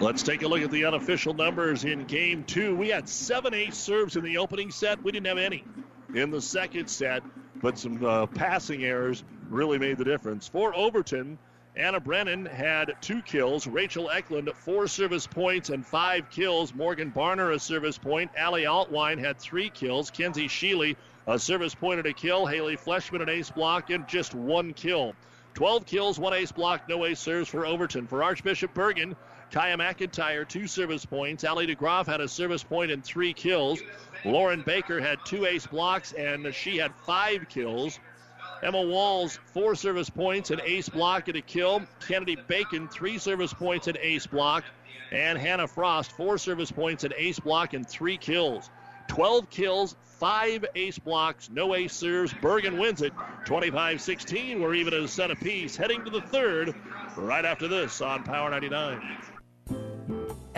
Let's take a look at the unofficial numbers in game two. We had seven ace serves in the opening set. We didn't have any in the second set, but some uh, passing errors really made the difference. For Overton, Anna Brennan had two kills. Rachel Eklund, four service points and five kills. Morgan Barner, a service point. Allie Altwine had three kills. Kenzie Sheely, a service point and a kill. Haley Fleshman, an ace block, and just one kill. 12 kills, one ace block, no ace serves for Overton. For Archbishop Bergan, Kaya McIntyre, two service points. Ali DeGroff had a service point and three kills. Lauren Baker had two ace blocks, and she had five kills. Emma Walls, four service points, an ace block, and a kill. Kennedy Bacon, three service points, an ace block. And Hannah Frost, four service points, an ace block, and three kills. 12 kills, five ace blocks, no ace serves. Bergan wins it 25 16. We're even at a set apiece, heading to the third right after this on Power 99.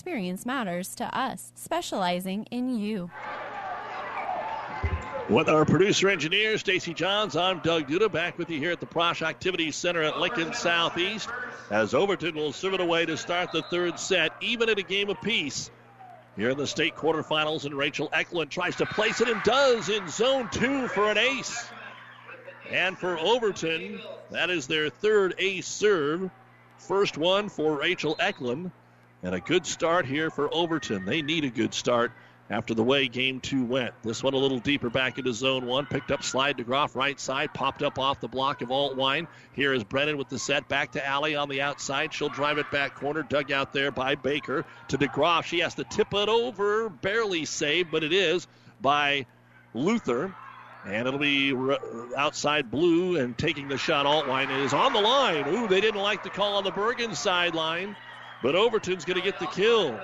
experience matters to us, specializing in you. With our producer engineer, Stacy Johns, I'm Doug Duda, back with you here at the Prosh Activities Center at Lincoln Southeast. As Overton will serve it away to start the third set, even at a game apiece. Here in the state quarterfinals, and Rachel Eklund tries to place it and does in zone two for an ace. And for Overton, that is their third ace serve. First one for Rachel Eklund. And a good start here for Overton. They need a good start after the way game two went. This one a little deeper back into zone one. Picked up slide DeGroff right side. Popped up off the block of Altwine. Here is Brennan with the set. Back to Alley on the outside. She'll drive it back corner. Dug out there by Baker to DeGroff. She has to tip it over. Barely saved, but it is by Luther. And it'll be outside blue and taking the shot. Altwine is on the line. Ooh, they didn't like the call on the Bergan sideline, but Overton's going to get the kill.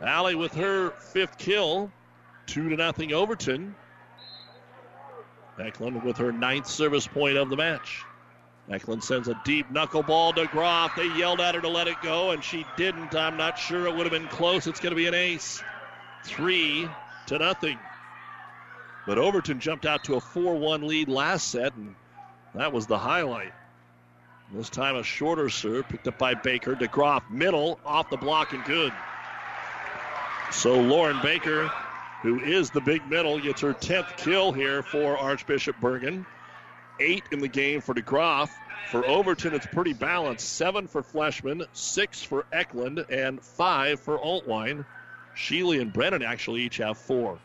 Alley with her fifth kill. Two to nothing Overton. Eklund with her ninth service point of the match. Eklund sends a deep knuckleball to Groff. They yelled at her to let it go, and she didn't. I'm not sure it would have been close. It's going to be an ace. Three to nothing. But Overton jumped out to a 4 1 lead last set, and that was the highlight. This time a shorter serve picked up by Baker. DeGroff, middle, off the block and good. So Lauren Baker, who is the big middle, gets her 10th kill here for Archbishop Bergan. Eight in the game for DeGroff. For Overton, it's pretty balanced. Seven for Fleshman, six for Eklund, and five for Altwine. Sheely and Brennan actually each have four.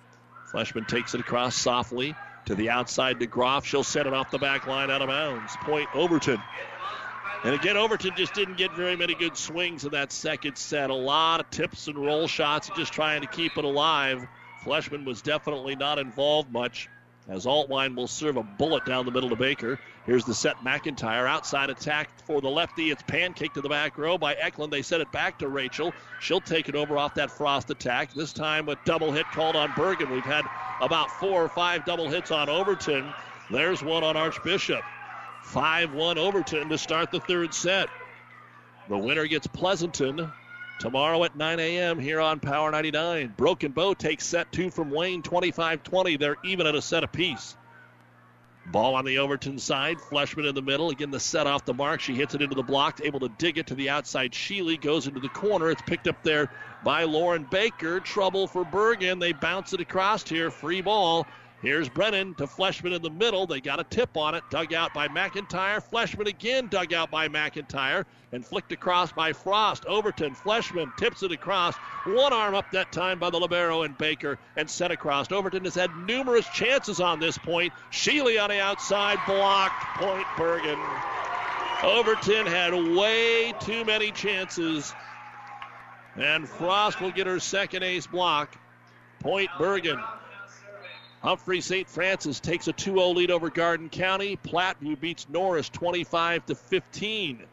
Fleshman takes it across softly to the outside to Groff. She'll set it off the back line out of bounds. Point Overton. And again, Overton just didn't get very many good swings in that second set. A lot of tips and roll shots, just trying to keep it alive. Fleshman was definitely not involved much as Altwine will serve a bullet down the middle to Baker. Here's the set McIntyre. Outside attack for the lefty. It's pancaked to the back row by Eklund. They set it back to Rachel. She'll take it over off that Frost attack. This time with double hit called on Bergan. We've had about four or five double hits on Overton. There's one on Archbishop. 5 1 Overton to start the third set. The winner gets Pleasanton tomorrow at 9 a.m. here on Power 99. Broken Bow takes set two from Wayne 25 20. They're even at a set apiece. Ball on the Overton side. Fleshman in the middle. Again, the set off the mark. She hits it into the block, able to dig it to the outside. Sheely goes into the corner. It's picked up there by Lauren Baker. Trouble for Bergan. They bounce it across here. Free ball. Here's Brennan to Fleshman in the middle. They got a tip on it. Dug out by McIntyre. Fleshman again dug out by McIntyre and flicked across by Frost. Overton. Fleshman tips it across. One arm up that time by the Libero and Baker and set across. Overton has had numerous chances on this point. Sheely on the outside. Blocked. Point Bergan. Overton had way too many chances. And Frost will get her second ace block. Point Bergan. Humphrey St. Francis takes a 2-0 lead over Garden County. Platteview beats Norris 25 to 15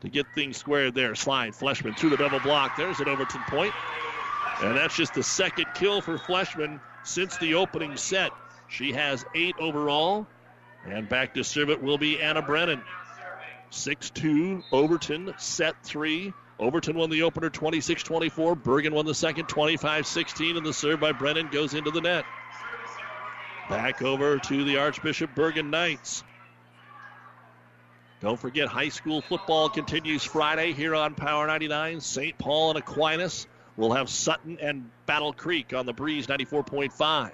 to get things squared there. Slide Fleshman through the double block. There's an Overton point. And that's just the second kill for Fleshman since the opening set. She has eight overall. And back to serve it will be Anna Brennan. 6 2, Overton, set three. Overton won the opener 26 24. Bergen won the second 25 16. And the serve by Brennan goes into the net. Back over to the Archbishop Bergan Knights. Don't forget, high school football continues Friday here on Power 99. St. Paul and Aquinas will have Sutton and Battle Creek on the Breeze 94.5.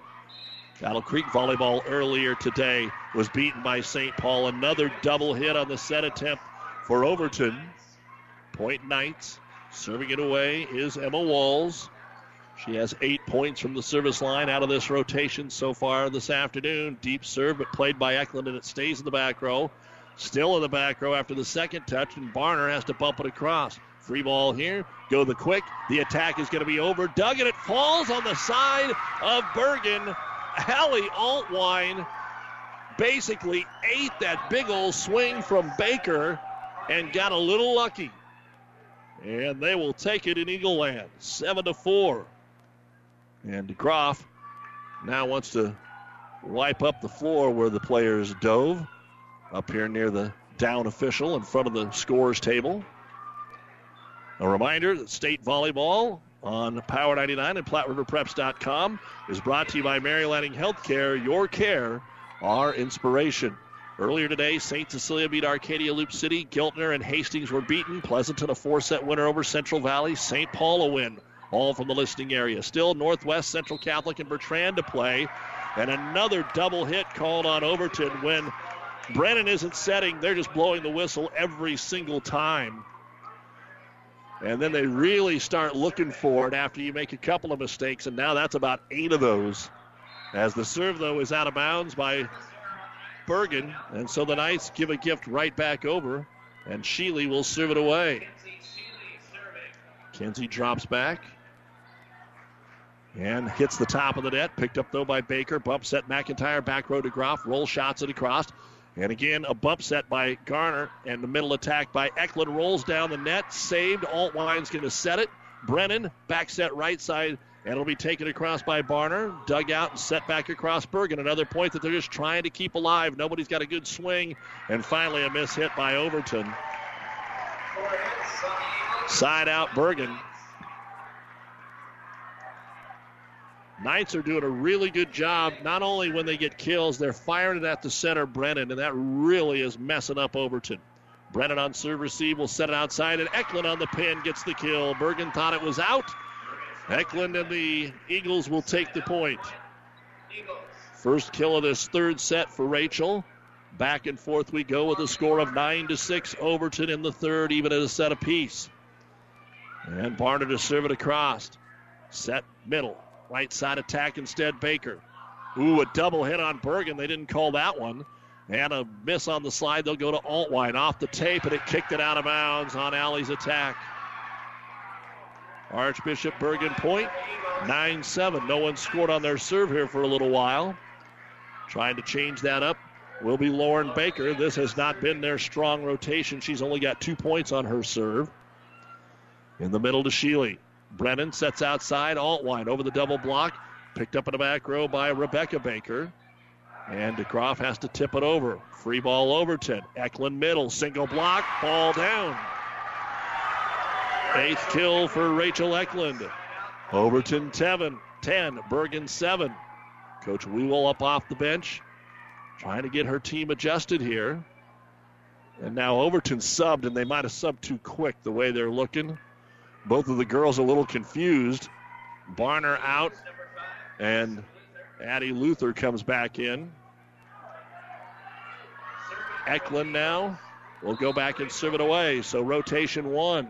Battle Creek volleyball earlier today was beaten by St. Paul. Another double hit on the set attempt for Overton. Point Knights. Serving it away is Emma Walls. She has eight points from the service line out of this rotation so far this afternoon. Deep serve, but played by Eklund, and it stays in the back row. Still in the back row after the second touch, and Barner has to bump it across. Free ball here. Go the quick. The attack is going to be over. Dug, and it falls on the side of Bergan. Hallie Altwine basically ate that big old swing from Baker and got a little lucky. And they will take it in Eagle Land. 7 to 4. And Groff now wants to wipe up the floor where the players dove up here near the down official in front of the scores table. A reminder that state volleyball on Power 99 and PlatteRiverPreps.com is brought to you by Mary Lanning Healthcare. Your care, our inspiration. Earlier today, St. Cecilia beat Arcadia Loop City. Giltner and Hastings were beaten. Pleasanton a four-set winner over Central Valley. St. Paul a win all from the listing area. Still Northwest Central Catholic and Bertrand to play. And another double hit called on Overton when Brennan isn't setting. They're just blowing the whistle every single time. And then they really start looking for it after you make a couple of mistakes, and now that's about eight of those. As the serve, though, is out of bounds by Bergan, and so the Knights give a gift right back over, and Sheely will serve it away. Kenzie drops back and hits the top of the net. Picked up, though, by Baker. Bump set McIntyre, back row to Groff. Roll shots it across. And again, a bump set by Garner and the middle attack by Eklund rolls down the net, saved. Altwine's going to set it. Brennan back set right side, and it'll be taken across by Barner. Dug out and set back across Bergan. Another point that they're just trying to keep alive. Nobody's got a good swing, and finally a miss hit by Overton. Side out Bergan. Knights are doing a really good job. Not only when they get kills, they're firing it at the center, Brennan, and that really is messing up Overton. Brennan on serve receive will set it outside, and Eklund on the pin gets the kill. Bergan thought it was out. Eklund and the Eagles will take the point. First kill of this third set for Rachel. Back and forth we go with a score of nine to six. Overton in the third, even at a set apiece. And Barner to serve it across. Set middle. Right side attack instead, Baker. Ooh, a double hit on Bergan. They didn't call that one. And a miss on the slide. They'll go to Altwine off the tape, and it kicked it out of bounds on Allie's attack. Archbishop Bergan point, 9 7. No one scored on their serve here for a little while. Trying to change that up will be Lauren Baker. This has not been their strong rotation. She's only got two points on her serve. In the middle to Sheely. Brennan sets outside. Altwine over the double block. Picked up in the back row by Rebecca Baker. And DeGroff has to tip it over. Free ball Overton. Eklund middle. Single block. Ball down. Eighth kill for Rachel Eklund. Overton 10. 10. Bergan 7. Coach Wewell up off the bench. Trying to get her team adjusted here. And now Overton subbed, and they might have subbed too quick the way they're looking. Both of the girls a little confused. Barner out, and Addie Luther comes back in. Eklund now will go back and serve it away. So rotation one.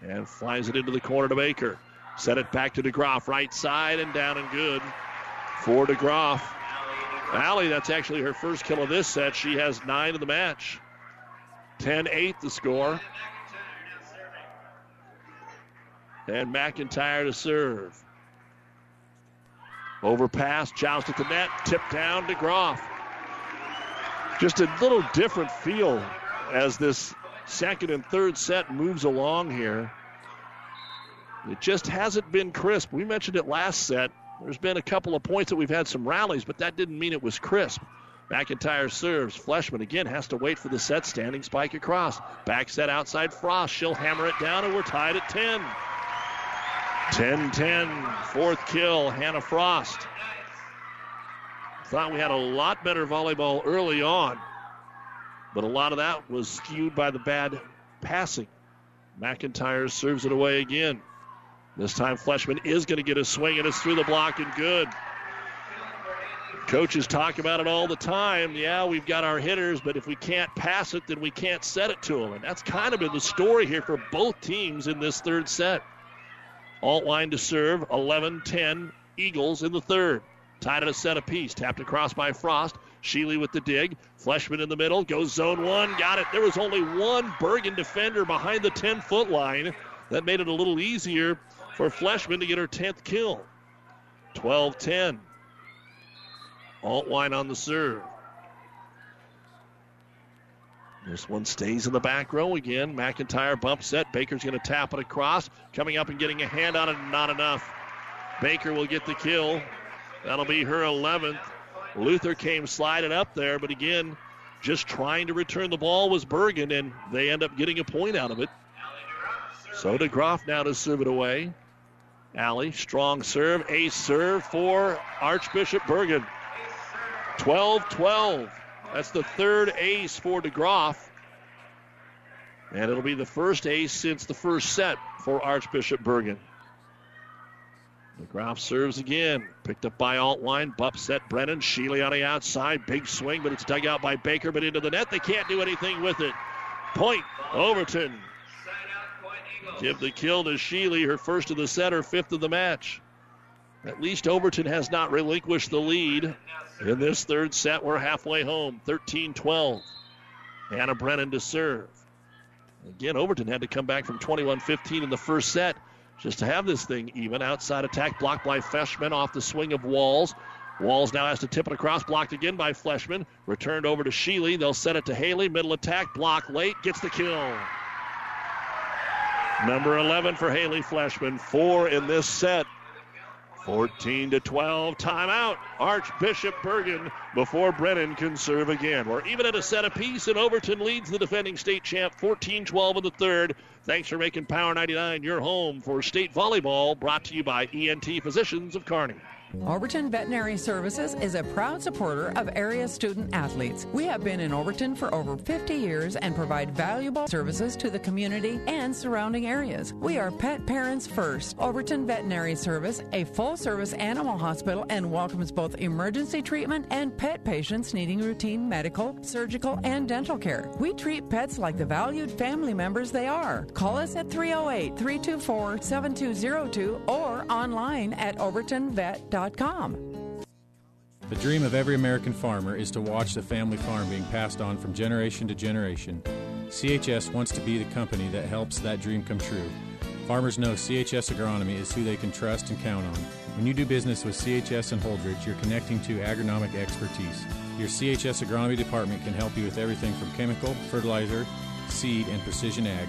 And flies it into the corner to Baker. Set it back to DeGroff, right side and down and good for DeGroff. Allie, that's actually her first kill of this set. She has nine in the match. 10 8 the score. And McIntyre to serve. Overpass, joust at the net, tip down to Groff. Just a little different feel as this second and third set moves along here. It just hasn't been crisp. We mentioned it last set. There's been a couple of points that we've had some rallies, but that didn't mean it was crisp. McIntyre serves. Fleshman again has to wait for the set standing spike across. Back set outside Frost. She'll hammer it down, and we're tied at 10. 10 10, fourth kill, Hannah Frost. Thought we had a lot better volleyball early on, but a lot of that was skewed by the bad passing. McIntyre serves it away again. This time, Fleshman is going to get a swing, and it's through the block and good. Coaches talk about it all the time. Yeah, we've got our hitters, but if we can't pass it, then we can't set it to them. And that's kind of been the story here for both teams in this third set. Altwine to serve, 11 10 Eagles in the third. Tied at a set apiece. Tapped across by Frost. Sheely with the dig. Fleshman in the middle. Goes zone one. Got it. There was only one Bergan defender behind the 10 foot line. That made it a little easier for Fleshman to get her 10th kill. 12 10. Altwine on the serve. This one stays in the back row again. McIntyre bump set. Baker's going to tap it across. Coming up and getting a hand on it, not enough. Baker will get the kill. That'll be her 11th. Luther came sliding up there, but again, just trying to return the ball was Bergan, and they end up getting a point out of it. So DeGroff now to serve it away. Allie, strong serve, ace serve for Archbishop Bergan. 12 12. That's the third ace for DeGroff. And it'll be the first ace since the first set for Archbishop Bergan. DeGroff serves again. Picked up by Altwine. Bump set Brennan. Sheely on the outside. Big swing, but it's dug out by Baker, but into the net. They can't do anything with it. Point Overton. Give the kill to Sheely, her first of the set, her fifth of the match. At least Overton has not relinquished the lead in this third set. We're halfway home, 13 12. Anna Brennan to serve. Again, Overton had to come back from 21 15 in the first set just to have this thing even. Outside attack blocked by Fleshman off the swing of Walls. Walls now has to tip it across, blocked again by Fleshman. Returned over to Sheely. They'll set it to Haley. Middle attack, block late, gets the kill. Number 11 for Haley Fleshman. Four in this set. 14 to 12. Timeout. Archbishop Bergan before Brennan can serve again. We're even at a set apiece, and Overton leads the defending state champ 14 12 in the third. Thanks for making Power 99 your home for state volleyball. Brought to you by ENT Physicians of Kearney. Overton Veterinary Services is a proud supporter of area student athletes. We have been in Overton for over 50 years and provide valuable services to the community and surrounding areas. We are pet parents first. Overton Veterinary Service, a full service animal hospital, and welcomes both emergency treatment and pet patients needing routine medical, surgical, and dental care. We treat pets like the valued family members they are. Call us at 308 324 7202 or online at overtonvet.com. The dream of every American farmer is to watch the family farm being passed on from generation to generation. CHS wants to be the company that helps that dream come true. Farmers know CHS Agronomy is who they can trust and count on. When you do business with CHS and Holdrege, you're connecting to agronomic expertise. Your CHS Agronomy department can help you with everything from chemical, fertilizer, seed, and precision ag.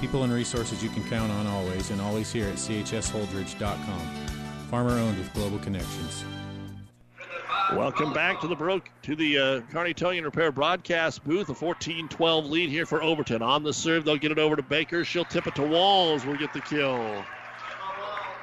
People and resources you can count on always and always here at chsholdrege.com. Farmer owned with global connections. Welcome back to the broke to the uh, Kearney Towing Repair broadcast booth. A 14-12 lead here for Overton. On the serve, they'll get it over to Baker. She'll tip it to Walls. We'll get the kill.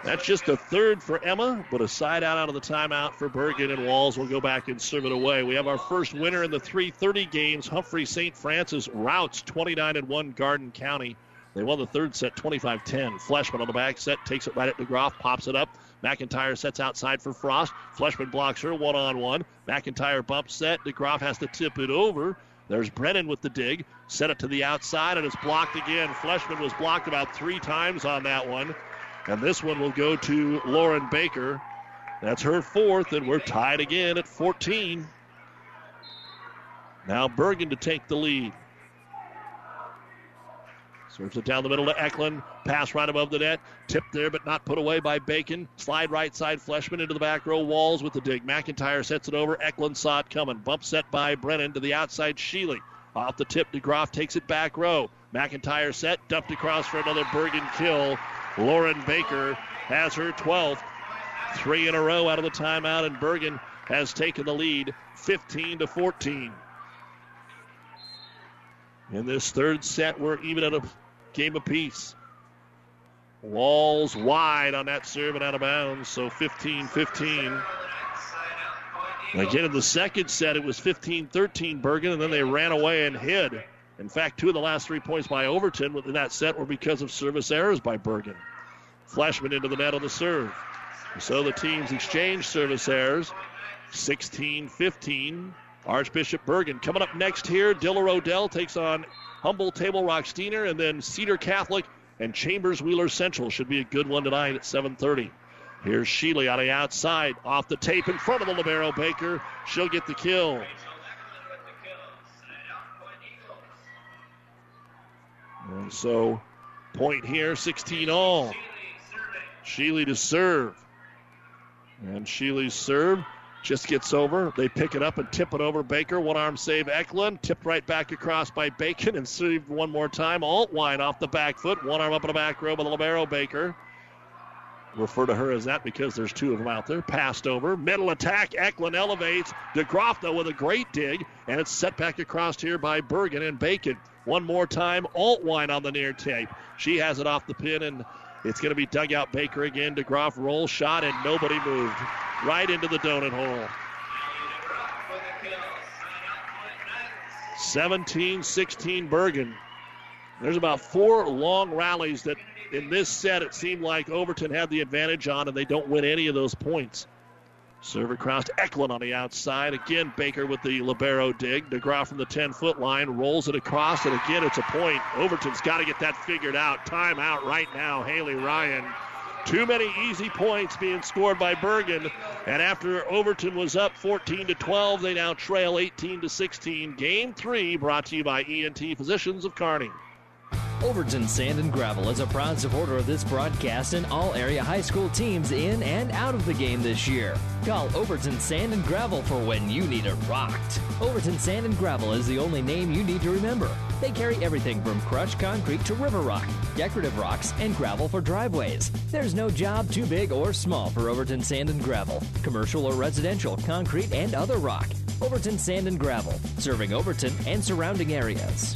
That's just a third for Emma, but a side out out of the timeout for Bergan, and Walls will go back and serve it away. We have our first winner in the 3:30 games. Humphrey St. Francis routes 29 and 1 Garden County. They won the third set 25-10. Fleshman on the back set takes it right at DeGroff, pops it up. McIntyre sets outside for Frost. Fleshman blocks her one on one. McIntyre bumps set. DeGroff has to tip it over. There's Brennan with the dig. Set it to the outside, and it's blocked again. Fleshman was blocked about three times on that one. And this one will go to Lauren Baker. That's her fourth, and we're tied again at 14. Now Bergan to take the lead. Serves it down the middle to Eklund. Pass right above the net. Tipped there, but not put away by Bacon. Slide right side. Fleshman into the back row. Walls with the dig. McIntyre sets it over. Eklund saw it coming. Bump set by Brennan to the outside. Sheely. Off the tip, DeGroff takes it back row. McIntyre set. Dumped across for another Bergan kill. Lauren Baker has her 12th. Three in a row out of the timeout, and Bergan has taken the lead 15 to 14. In this third set, we're even at a game apiece. Walls wide on that serve and out of bounds, so 15 15. Again, in the second set, it was 15 13 Bergan, and then they ran away and hid. In fact, two of the last three points by Overton in that set were because of service errors by Bergan. Fleshman into the net on the serve. So the teams exchange service errors. 16 15. Archbishop Bergan coming up next here. Diller Odell takes on Humboldt Table Rock Steinauer, and then Cedar Catholic and Chambers Wheeler Central should be a good one tonight at 7:30. Here's Sheely on the outside, off the tape in front of the Libero Baker. She'll get the kill. And so, point here, 16 all. Sheely to serve. And Sheely's serve just gets over. They pick it up and tip it over Baker. One arm save Eklund. Tipped right back across by Bacon and saved one more time. Altwine off the back foot. One arm up in the back row by the Libero Baker. Refer to her as that because there's two of them out there. Passed over. Middle attack. Eklund elevates. DeGroff, though, with a great dig. And it's set back across here by Bergan and Bacon. One more time. Altwine on the near tape. She has it off the pin and it's going to be dugout Baker again. DeGroff roll shot and nobody moved. Right into the donut hole. 17 16 Bergan. There's about four long rallies that in this set it seemed like Overton had the advantage on, and they don't win any of those points. Serve crossed Eklund on the outside. Again, Baker with the Libero dig. DeGroff from the 10 foot line rolls it across, and again, it's a point. Overton's got to get that figured out. Timeout right now, Haley Ryan. Too many easy points being scored by Bergan. And after Overton was up 14 to 12, they now trail 18 to 16. Game three brought to you by ENT Physicians of Kearney. Overton Sand and Gravel is a proud supporter of this broadcast and all area high school teams in and out of the game this year. Call Overton Sand and Gravel for when you need it rocked. Overton Sand and Gravel is the only name you need to remember. They carry everything from crushed concrete to river rock, decorative rocks, and gravel for driveways. There's no job too big or small for Overton Sand and Gravel, commercial or residential, concrete, and other rock. Overton Sand and Gravel, serving Overton and surrounding areas.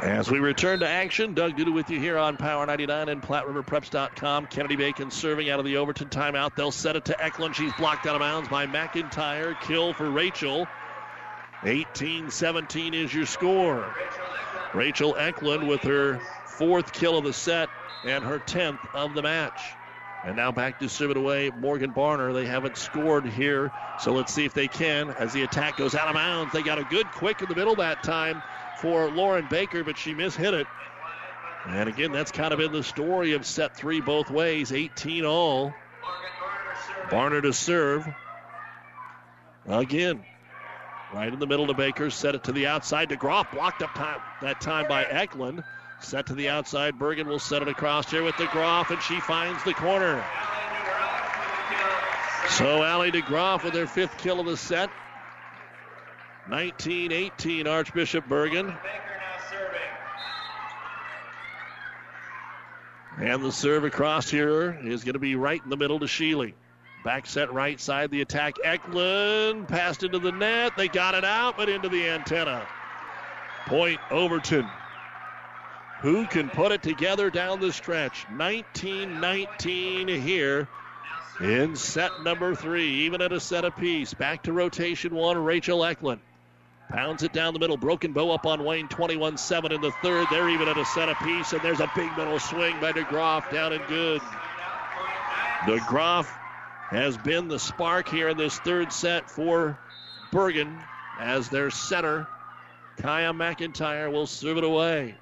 As we return to action, Doug Duda with you here on Power 99 and PlatteRiverPreps.com. Kennedy Bacon serving out of the Overton timeout. They'll set it to Eklund. She's blocked out of bounds by McIntyre. Kill for Rachel. 18 17 is your score. Rachel Eklund with her fourth kill of the set and her 10th of the match. And now back to serve it away, Morgan Barner. They haven't scored here, so let's see if they can as the attack goes out of bounds. They got a good quick in the middle that time for Lauren Baker, but she mishit it. And again, that's kind of been the story of set three both ways 18 all. Barner to serve. Again, right in the middle to Baker. Set it to the outside. DeGroff blocked up time, that time by Eklund. Set to the outside. Bergan will set it across here with DeGroff, and she finds the corner. So Allie DeGroff with her fifth kill of the set. 19 18 Archbishop Bergan. And the serve across here is going to be right in the middle to Sheely. Back set right side, the attack. Eklund passed into the net. They got it out, but into the antenna. Point Overton. Who can put it together down the stretch? 19 19 here in set number three, even at a set apiece. Back to rotation one, Rachel Eklund. Pounds it down the middle. Broken bow up on Wayne. 21 7 in the third. They're even at a set apiece. And there's a big middle swing by DeGroff down and good. DeGroff has been the spark here in this third set for Bergan as their center. Kaya McIntyre will serve it away.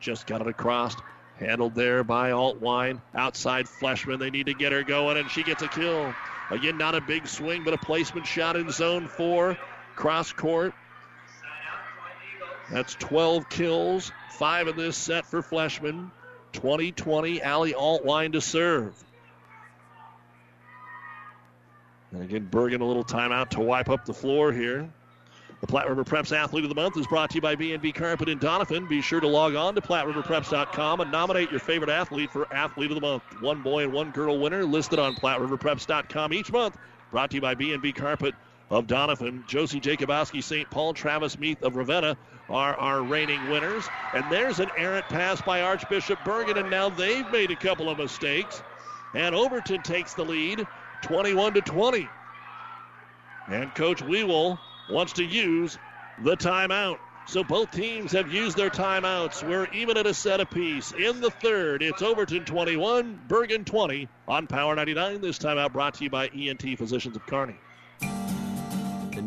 Just got it across. Handled there by Altwine. Outside Fleshman. They need to get her going, and she gets a kill. Again, not a big swing, but a placement shot in zone four. Cross court. That's 12 kills, five in this set for Fleshman. 20 20, Allie Altwine to serve. And again, Bergan a little timeout to wipe up the floor here. The Platte River Preps Athlete of the Month is brought to you by B&B Carpet and Donovan. Be sure to log on to PlatteRiverPreps.com and nominate your favorite athlete for Athlete of the Month. One boy and one girl winner listed on PlatteRiverPreps.com each month. Brought to you by B&B Carpet of Donovan. Josie Jacobowski, St. Paul, Travis Meath of Ravenna are our reigning winners. And there's an errant pass by Archbishop Bergan, and now they've made a couple of mistakes. And Overton takes the lead, 21 to 20. And Coach Wewell wants to use the timeout. So both teams have used their timeouts. We're even at a set apiece. In the third, it's Overton 21, Bergan 20 on Power 99. This timeout brought to you by ENT Physicians of Kearney.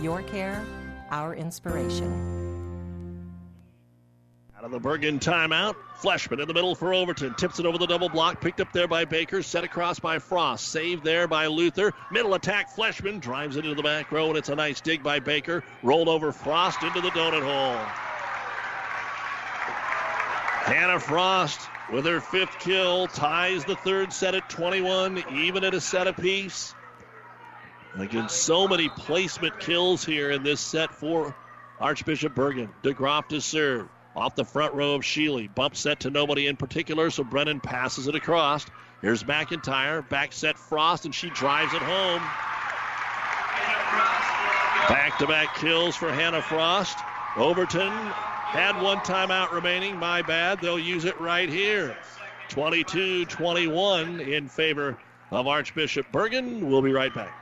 Your care, our inspiration. Out of the Bergan timeout, Fleshman in the middle for Overton. Tips it over the double block. Picked up there by Baker. Set across by Frost. Saved there by Luther. Middle attack, Fleshman drives it into the back row, and it's a nice dig by Baker. Rolled over Frost into the donut hole. Hannah Frost with her fifth kill ties the third set at 21, even at a set apiece. Again, so many placement kills here in this set for Archbishop Bergan. DeGroff to serve. Off the front row of Sheely. Bump set to nobody in particular, so Brennan passes it across. Here's McIntyre. Back set Frost, and she drives it home. Back to back kills for Hannah Frost. Overton had one timeout remaining. My bad. They'll use it right here. 22 21 in favor of Archbishop Bergan. We'll be right back.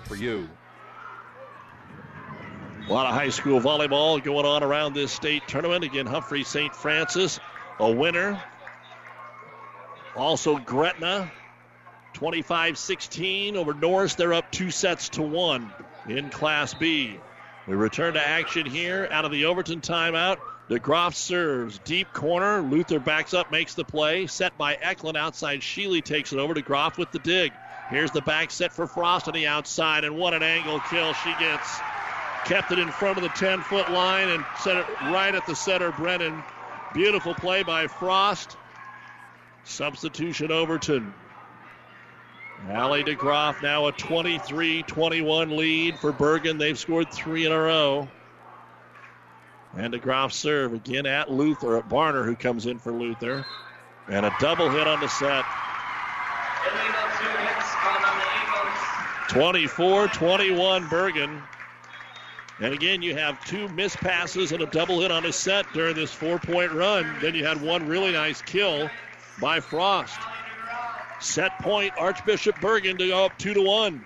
for you. A lot of high school volleyball going on around this state tournament. Again, Humphrey St. Francis, a winner. Also, Gretna, 25 16 over Norris. They're up two sets to one in Class B. We return to action here out of the Overton timeout. DeGroff serves deep corner. Luther backs up, makes the play. Set by Eklund outside. Sheely takes it over to Groff with the dig. Here's the back set for Frost on the outside, and what an angle kill she gets. Kept it in front of the 10 foot line and set it right at the center, Brennan. Beautiful play by Frost. Substitution Overton. Allie DeGroff now a 23 21 lead for Bergan. They've scored three in a row. And DeGroff serve again at Luther, at Barner, who comes in for Luther. And a double hit on the set. 24 21 Bergan. And again, you have two missed passes and a double hit on a set during this four point run. Then you had one really nice kill by Frost. Set point, Archbishop Bergan to go up 2 to 1.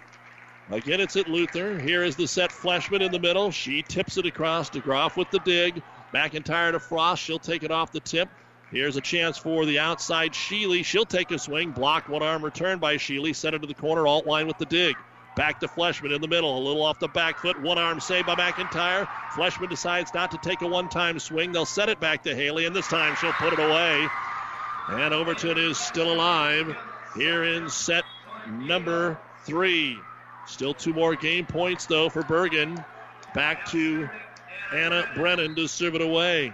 Again, it's at Luther. Here is the set Fleshman in the middle. She tips it across to Groff with the dig. McIntyre to Frost. She'll take it off the tip. Here's a chance for the outside Sheely. She'll take a swing. Block one arm return by Sheely. Set it to the corner. Altwine with the dig. Back to Fleshman in the middle. A little off the back foot. One arm save by McIntyre. Fleshman decides not to take a one time swing. They'll set it back to Haley, and this time she'll put it away. And Overton is still alive here in set number three. Still two more game points, though, for Bergan. Back to Anna Brennan to serve it away.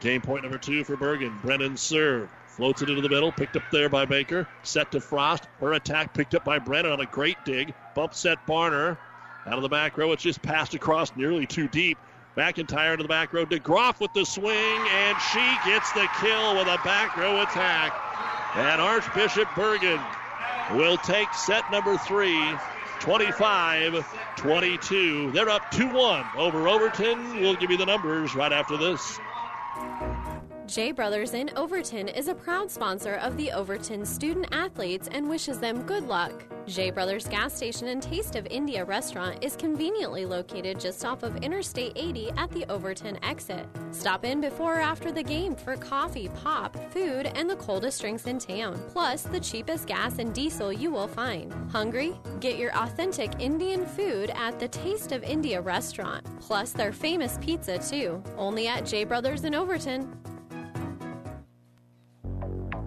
Game point number two for Bergan. Brennan serve. Floats it into the middle. Picked up there by Baker. Set to Frost. Her attack picked up by Brennan on a great dig. Bump set Barner. Out of the back row. It's just passed across nearly too deep. McIntyre into the back row. DeGroff with the swing, and she gets the kill with a back row attack. And Archbishop Bergan will take set number three, 25 22. They're up 2 1 over Overton. We'll give you the numbers right after this. J Brothers in Overton is a proud sponsor of the Overton student athletes and wishes them good luck. J Brothers gas station and Taste of India restaurant is conveniently located just off of Interstate 80 at the Overton exit. Stop in before or after the game for coffee, pop, food, and the coldest drinks in town, plus the cheapest gas and diesel you will find. Hungry? Get your authentic Indian food at the Taste of India restaurant, plus their famous pizza too, only at J Brothers in Overton.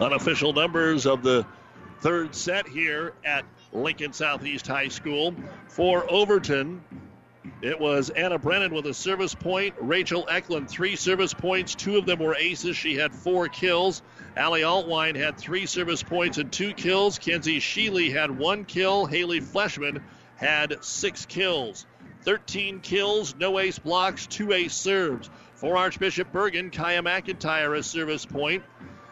Unofficial numbers of the third set here at Lincoln Southeast High School. For Overton, it was Anna Brennan with a service point. Rachel Eklund, three service points. Two of them were aces. She had four kills. Allie Altwine had three service points and two kills. Kenzie Sheely had one kill. Haley Fleshman had six kills. 13 kills, no ace blocks, two ace serves. For Archbishop Bergan, Kaya McIntyre a service point.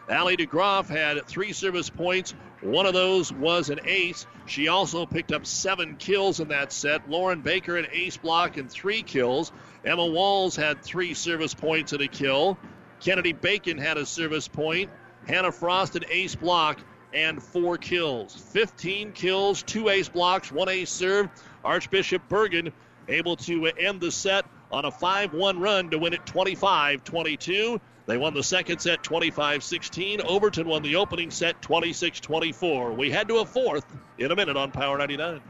Allie DeGroff had three service points. One of those was an ace. She also picked up seven kills in that set. Lauren Baker an ace block and three kills. Emma Walls had three service points and a kill. Kennedy Bacon had a service point. Hannah Frost an ace block and four kills. 15 kills, two ace blocks, one ace serve. Archbishop Bergan able to end the set on a 5 1 run to win it 25 22. They won the second set 25 16. Overton won the opening set 26 24. We head to a fourth in a minute on Power 99.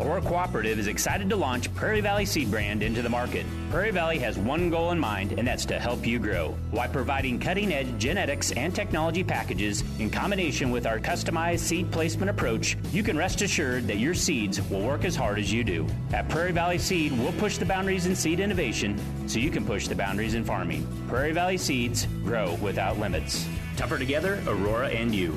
Aurora Cooperative is excited to launch Prairie Valley Seed Brand into the market. Prairie Valley has one goal in mind, and that's to help you grow. While providing cutting edge genetics and technology packages in combination with our customized seed placement approach, you can rest assured that your seeds will work as hard as you do. At Prairie Valley Seed, we'll push the boundaries in seed innovation so you can push the boundaries in farming. Prairie Valley Seeds grow without limits. Tougher together, Aurora and you.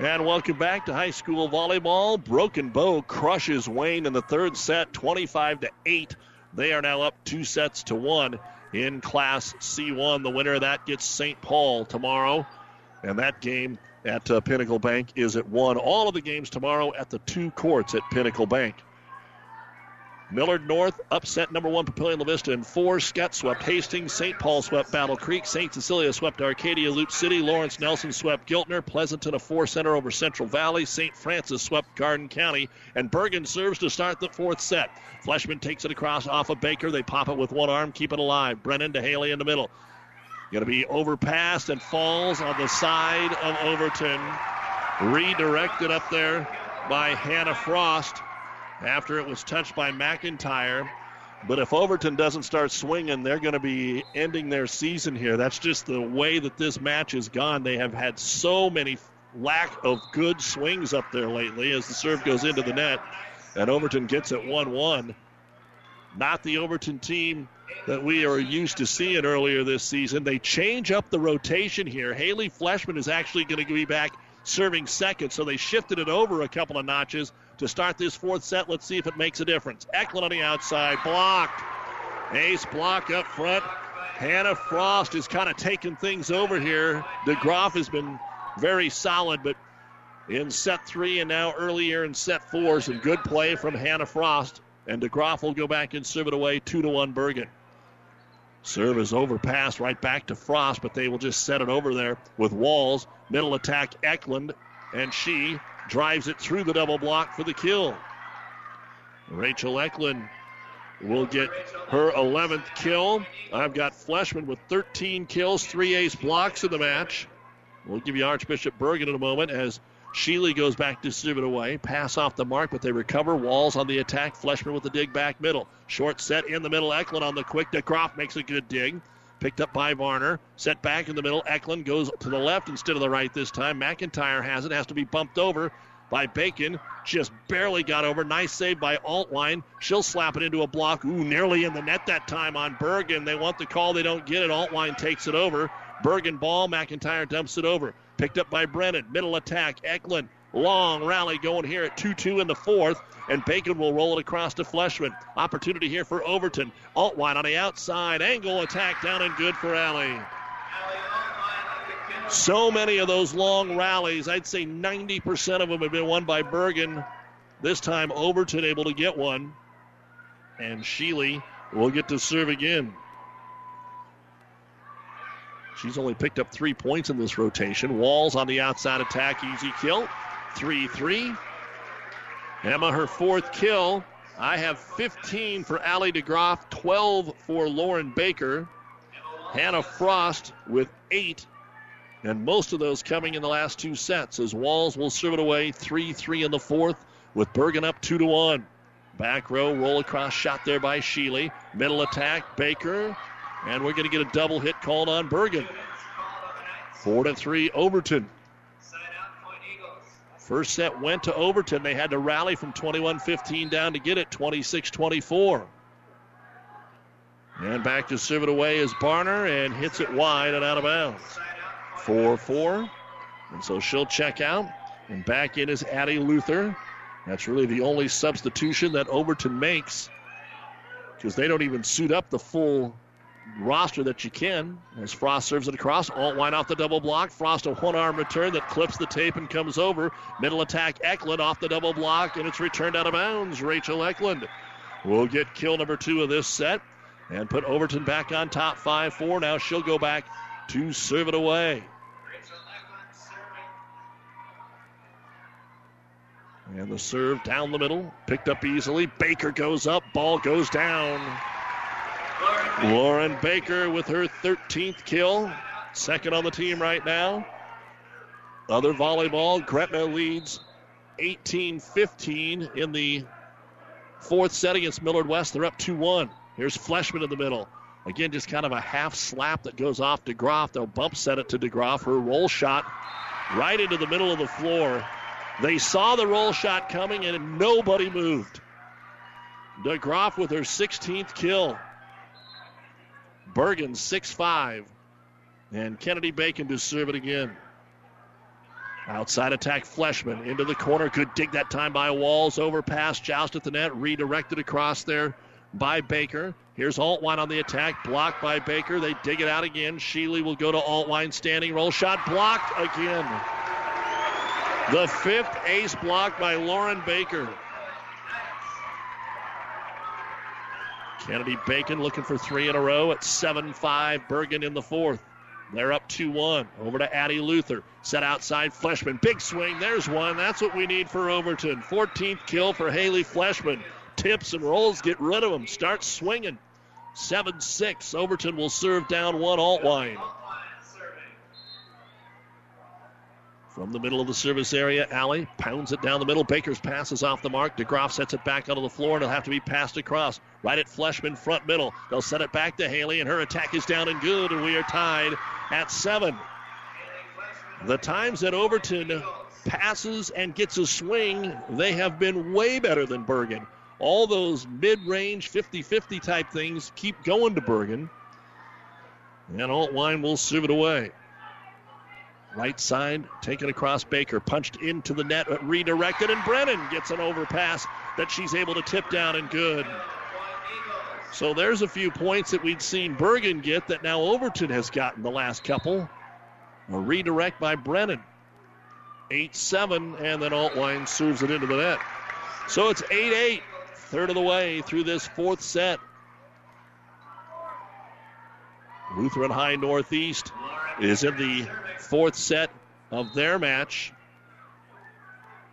And welcome back to high school volleyball. Broken Bow crushes Wayne in the third set, 25 to 8. They are now up two sets to one in Class C1. The winner of that gets St. Paul tomorrow. And that game at uh, Pinnacle Bank is at 1. All of the games tomorrow at the two courts at Pinnacle Bank. Millard North upset number one Papillion La Vista in four. Scott swept Hastings. St. Paul swept Battle Creek. St. Cecilia swept Arcadia Loop City. Lawrence Nelson swept Giltner. Pleasanton a four center over Central Valley. St. Francis swept Garden County. And Bergan serves to start the fourth set. Fleshman takes it across off of Baker. They pop it with one arm, keep it alive. Brennan to Haley in the middle. Going to be overpassed and falls on the side of Overton. Redirected up there by Hannah Frost after it was touched by McIntyre. But if Overton doesn't start swinging, they're going to be ending their season here. That's just the way that this match has gone. They have had so many lack of good swings up there lately as the serve goes into the net. And Overton gets it 1 1. Not the Overton team that we are used to seeing earlier this season. They change up the rotation here. Haley Fleshman is actually going to be back serving second, so they shifted it over a couple of notches to start this fourth set. Let's see if it makes a difference. Eklund on the outside, blocked. Ace block up front. Hannah Frost is kind of taking things over here. DeGroff has been very solid, but in set three and now earlier in set four, some good play from Hannah Frost. And DeGroff will go back and serve it away, two to one Bergan. Serve is overpassed right back to Frost, but they will just set it over there with Walls. Middle attack Eklund, and she drives it through the double block for the kill. Rachel Eklund will get her 11th kill. I've got Fleshman with 13 kills, three ace blocks in the match. We'll give you Archbishop Bergan in a moment as Sheely goes back to serve it away. Pass off the mark, but they recover. Walls on the attack. Fleshman with the dig back middle. Short set in the middle. Eklund on the quick. DeGroff makes a good dig. Picked up by Barner. Set back in the middle. Eklund goes to the left instead of the right this time. McIntyre has it. Has to be bumped over. by Bacon. Just barely got over. Nice save by Altwine. She'll slap it into a block. Ooh, nearly in the net that time on Bergan. They want the call. They don't get it. Altwine takes it over. Bergan ball. McIntyre dumps it over. Picked up by Brennan. Middle attack. Eklund. Long rally going here at 2 2 in the fourth. And Bacon will roll it across to Fleshman. Opportunity here for Overton. Altwine on the outside. Angle attack down and good for Allie. So many of those long rallies, I'd say 90% of them have been won by Bergan. This time, Overton able to get one. And Sheely will get to serve again. She's only picked up three points in this rotation. Walls on the outside attack, easy kill. 3 3. Emma, her fourth kill. I have 15 for Allie DeGroff, 12 for Lauren Baker. Hannah Frost with eight and most of those coming in the last two sets as Walls will serve it away 3 3 in the fourth with Bergan up 2 to 1. Back row, roll across shot there by Sheely. Middle attack, Baker. And we're going to get a double hit called on Bergan. 4 to 3, Overton. First set went to Overton. They had to rally from 21 15 down to get it 26 24. And back to serve it away is Barner and hits it wide and out of bounds. 4 4. And so she'll check out. And back in is Addie Luther. That's really the only substitution that Overton makes because they don't even suit up the full roster that you can. As Frost serves it across, Altwine off the double block. Frost a one arm return that clips the tape and comes over. Middle attack, Eklund off the double block, and it's returned out of bounds. Rachel Eklund will get kill number two of this set and put Overton back on top 5 4. Now she'll go back to serve it away. And the serve down the middle, picked up easily. Baker goes up, ball goes down. Lauren Baker with her 13th kill, second on the team right now. Other volleyball, Gretna leads 18 15 in the fourth set against Millard West. They're up 2 1. Here's Fleshman in the middle. Again, just kind of a half slap that goes off DeGroff. They'll bump set it to DeGroff. Her roll shot right into the middle of the floor. They saw the roll shot coming and nobody moved. DeGroff with her 16th kill. Bergan 6 5. And Kennedy Bacon to serve it again. Outside attack, Fleshman into the corner. Good dig that time by Walls. Overpass, joust at the net, redirected across there by Baker. Here's Altwine on the attack, blocked by Baker. They dig it out again. Sheely will go to Altwine, standing roll shot, blocked again. The fifth ace block by Lauren Baker. Kennedy Bacon looking for three in a row at 7 5. Bergan in the fourth. They're up 2 1. Over to Addie Luther. Set outside Fleshman. Big swing. There's one. That's what we need for Overton. 14th kill for Haley Fleshman. Tips and rolls. Get rid of them. Start swinging. 7 6. Overton will serve down one Altwine. From the middle of the service area, Allie pounds it down the middle. Baker's passes off the mark. DeGroff sets it back onto the floor, and it'll have to be passed across. Right at Fleshman, front middle. They'll set it back to Haley, and her attack is down and good, and we are tied at seven. The times that Overton passes and gets a swing, they have been way better than Bergan. All those mid range 50 50 type things keep going to Bergan. And Altwine will serve it away. Right side, taken across Baker, punched into the net, redirected, and Brennan gets an overpass that she's able to tip down and good. So there's a few points that we'd seen Bergan get that now Overton has gotten the last couple. A redirect by Brennan. 8 7, and then Altwine serves it into the net. So it's 8 8, third of the way through this fourth set. Lutheran High Northeast is in the fourth set of their match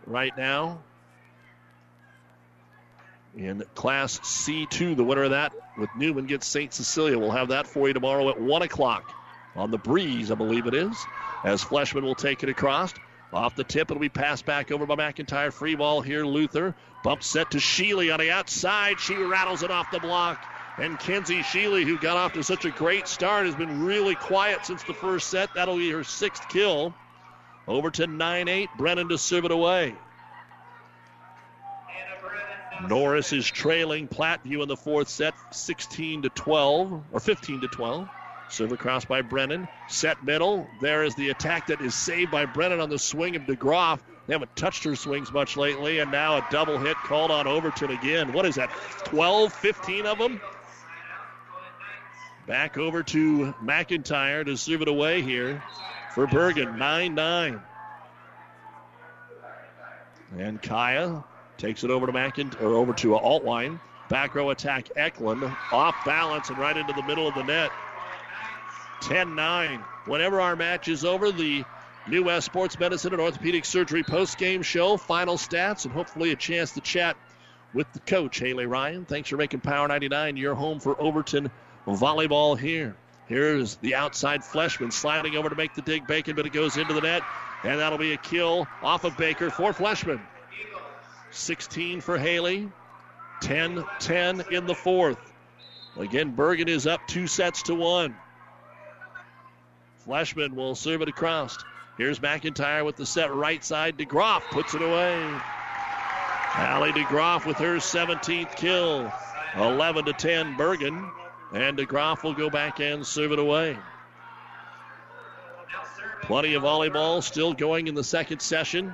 right now. In Class C2, the winner of that with Newman gets St. Cecilia. We'll have that for you tomorrow at 1 o'clock on the breeze, I believe it is, as Fleshman will take it across. Off the tip, it'll be passed back over by McIntyre. Free ball here, Luther. Bump set to Sheely on the outside. She rattles it off the block. And Kenzie Sheely, who got off to such a great start, has been really quiet since the first set. That'll be her sixth kill. Over to 9 8. Brennan to serve it away. Norris is trailing Platteview in the fourth set, 16 to 12 or 15 to 12. Serve across by Brennan. Set middle. There is the attack that is saved by Brennan on the swing of DeGroff. They haven't touched her swings much lately, and now a double hit called on Overton again. What is that? 12, 15 of them? Back over to McIntyre to serve it away here for Bergan. 9 9. And Kaya takes it over to McIntyre, or over to Altwine. Back row attack Eklund. Off balance and right into the middle of the net. 10 9. Whenever our match is over, the New West Sports Medicine and Orthopedic Surgery post game show, final stats, and hopefully a chance to chat with the coach, Haley Ryan. Thanks for making Power 99 your home for Overton volleyball here. Here's the outside Fleshman sliding over to make the dig Bacon, but it goes into the net, and that'll be a kill off of Baker for Fleshman. 16 for Haley, 10 10 in the fourth. Again, Bergan is up two sets to one. Fleshman will serve it across. Here's McIntyre with the set right side. DeGroff puts it away. Allie DeGroff with her 17th kill. 11 to 10 Bergan. And DeGroff will go back and serve it away. Plenty of volleyball still going in the second session.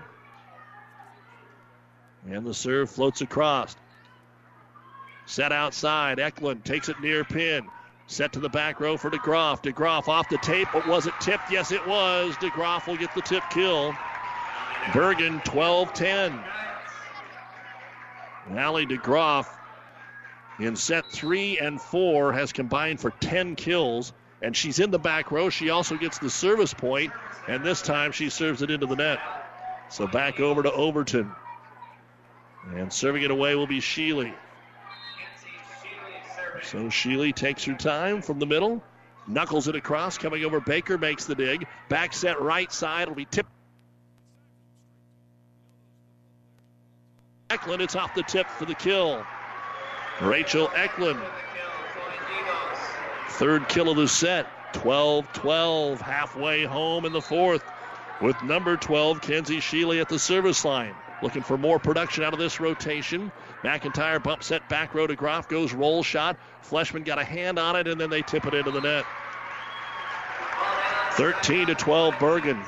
And the serve floats across. Set outside. Eklund takes it near pin. Set to the back row for DeGroff. DeGroff off the tape, but was it tipped? Yes, it was. DeGroff will get the tip kill. Bergan 12 10. Allie DeGroff in set three and four has combined for 10 kills, and she's in the back row. She also gets the service point, and this time she serves it into the net. So back over to Overton. And serving it away will be Sheely. So Sheely takes her time from the middle, knuckles it across, coming over Baker, makes the dig. Back set right side, will be tipped. Eklund, it's off the tip for the kill. Rachel Eklund. Third kill of the set. 12 12, halfway home in the fourth, with number 12, Kenzie Sheely, at the service line. Looking for more production out of this rotation. McIntyre bump set back row to Groff, goes roll shot. Fleshman got a hand on it, and then they tip it into the net. 13 to 12, Bergan.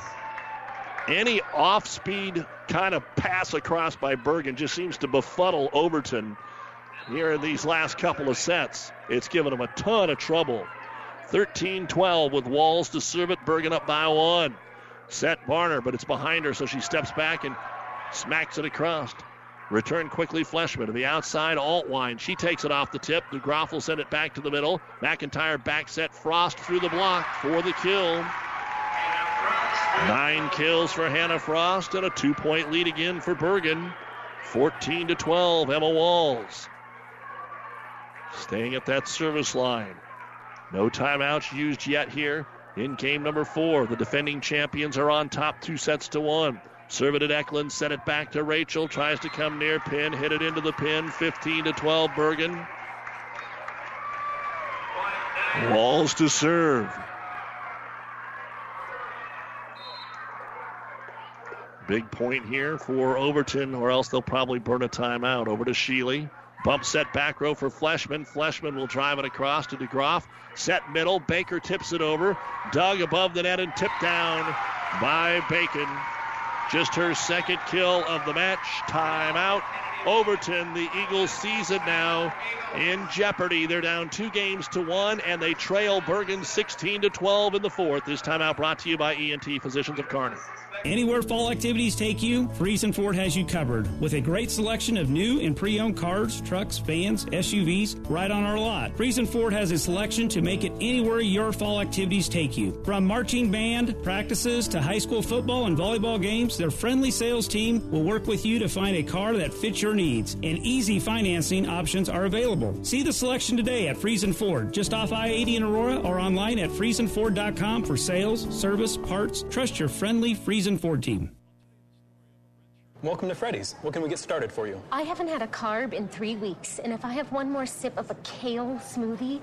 Any off speed kind of pass across by Bergan just seems to befuddle Overton here in these last couple of sets. It's given them a ton of trouble. 13 12 with Walls to serve it. Bergan up by one. Set Barner, but it's behind her, so she steps back and smacks it across. Return quickly, Fleshman to the outside. Altwine. She takes it off the tip. DeGroff will send it back to the middle. McIntyre back set. Frost through the block for the kill. Nine kills for Hannah Frost and a two point lead again for Bergan. 14 to 12, Emma Walls. Staying at that service line. No timeouts used yet here in game number four. The defending champions are on top two sets to one. Serve it at Eklund, set it back to Rachel, tries to come near pin, hit it into the pin, 15 to 12 Bergan. Walls to serve. Big point here for Overton, or else they'll probably burn a timeout. Over to Sheely. Bump set back row for Fleshman. Fleshman will drive it across to DeGroff. Set middle. Baker tips it over. Dug above the net and tipped down by Bacon. Just her second kill of the match. Timeout. Overton, the Eagles season now in jeopardy. They're down two games to one, and they trail Bergan 16 to 12 in the fourth. This timeout brought to you by ENT Physicians of Kearney. Anywhere fall activities take you, Friesen Ford has you covered with a great selection of new and pre-owned cars, trucks, vans, SUVs right on our lot. Friesen Ford has a selection to make it anywhere your fall activities take you. From marching band practices to high school football and volleyball games, their friendly sales team will work with you to find a car that fits your needs, and easy financing options are available. See the selection today at Friesen Ford, just off I-80 in Aurora or online at friesenford.com for sales, service, parts. Trust your friendly Friesen Ford team. Welcome to Freddy's. What can we get started for you? I haven't had a carb in three weeks, and if I have one more sip of a kale smoothie,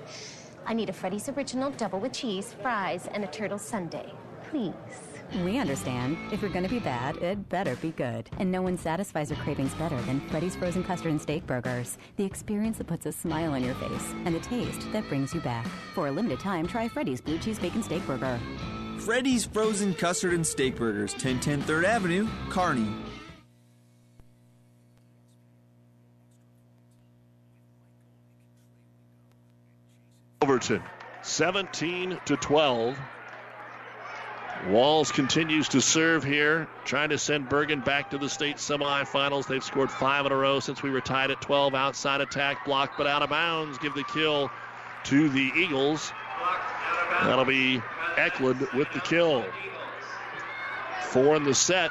I need a Freddy's Original double with cheese, fries, and a turtle sundae. Please. We understand. If you're going to be bad, it better be good. And no one satisfies your cravings better than Freddy's Frozen Custard and Steak Burgers. The experience that puts a smile on your face and the taste that brings you back. For a limited time, try Freddy's Blue Cheese Bacon Steak Burger. Freddy's Frozen Custard and Steak Burgers, 1010 3rd Avenue, Kearney. Overton, 17 to 12. Walls continues to serve here, trying to send Bergan back to the state semifinals. They've scored five in a row since we were tied at 12. Outside attack blocked, but out of bounds. Give the kill to the Eagles. That'll be Eklund with the kill. Four in the set.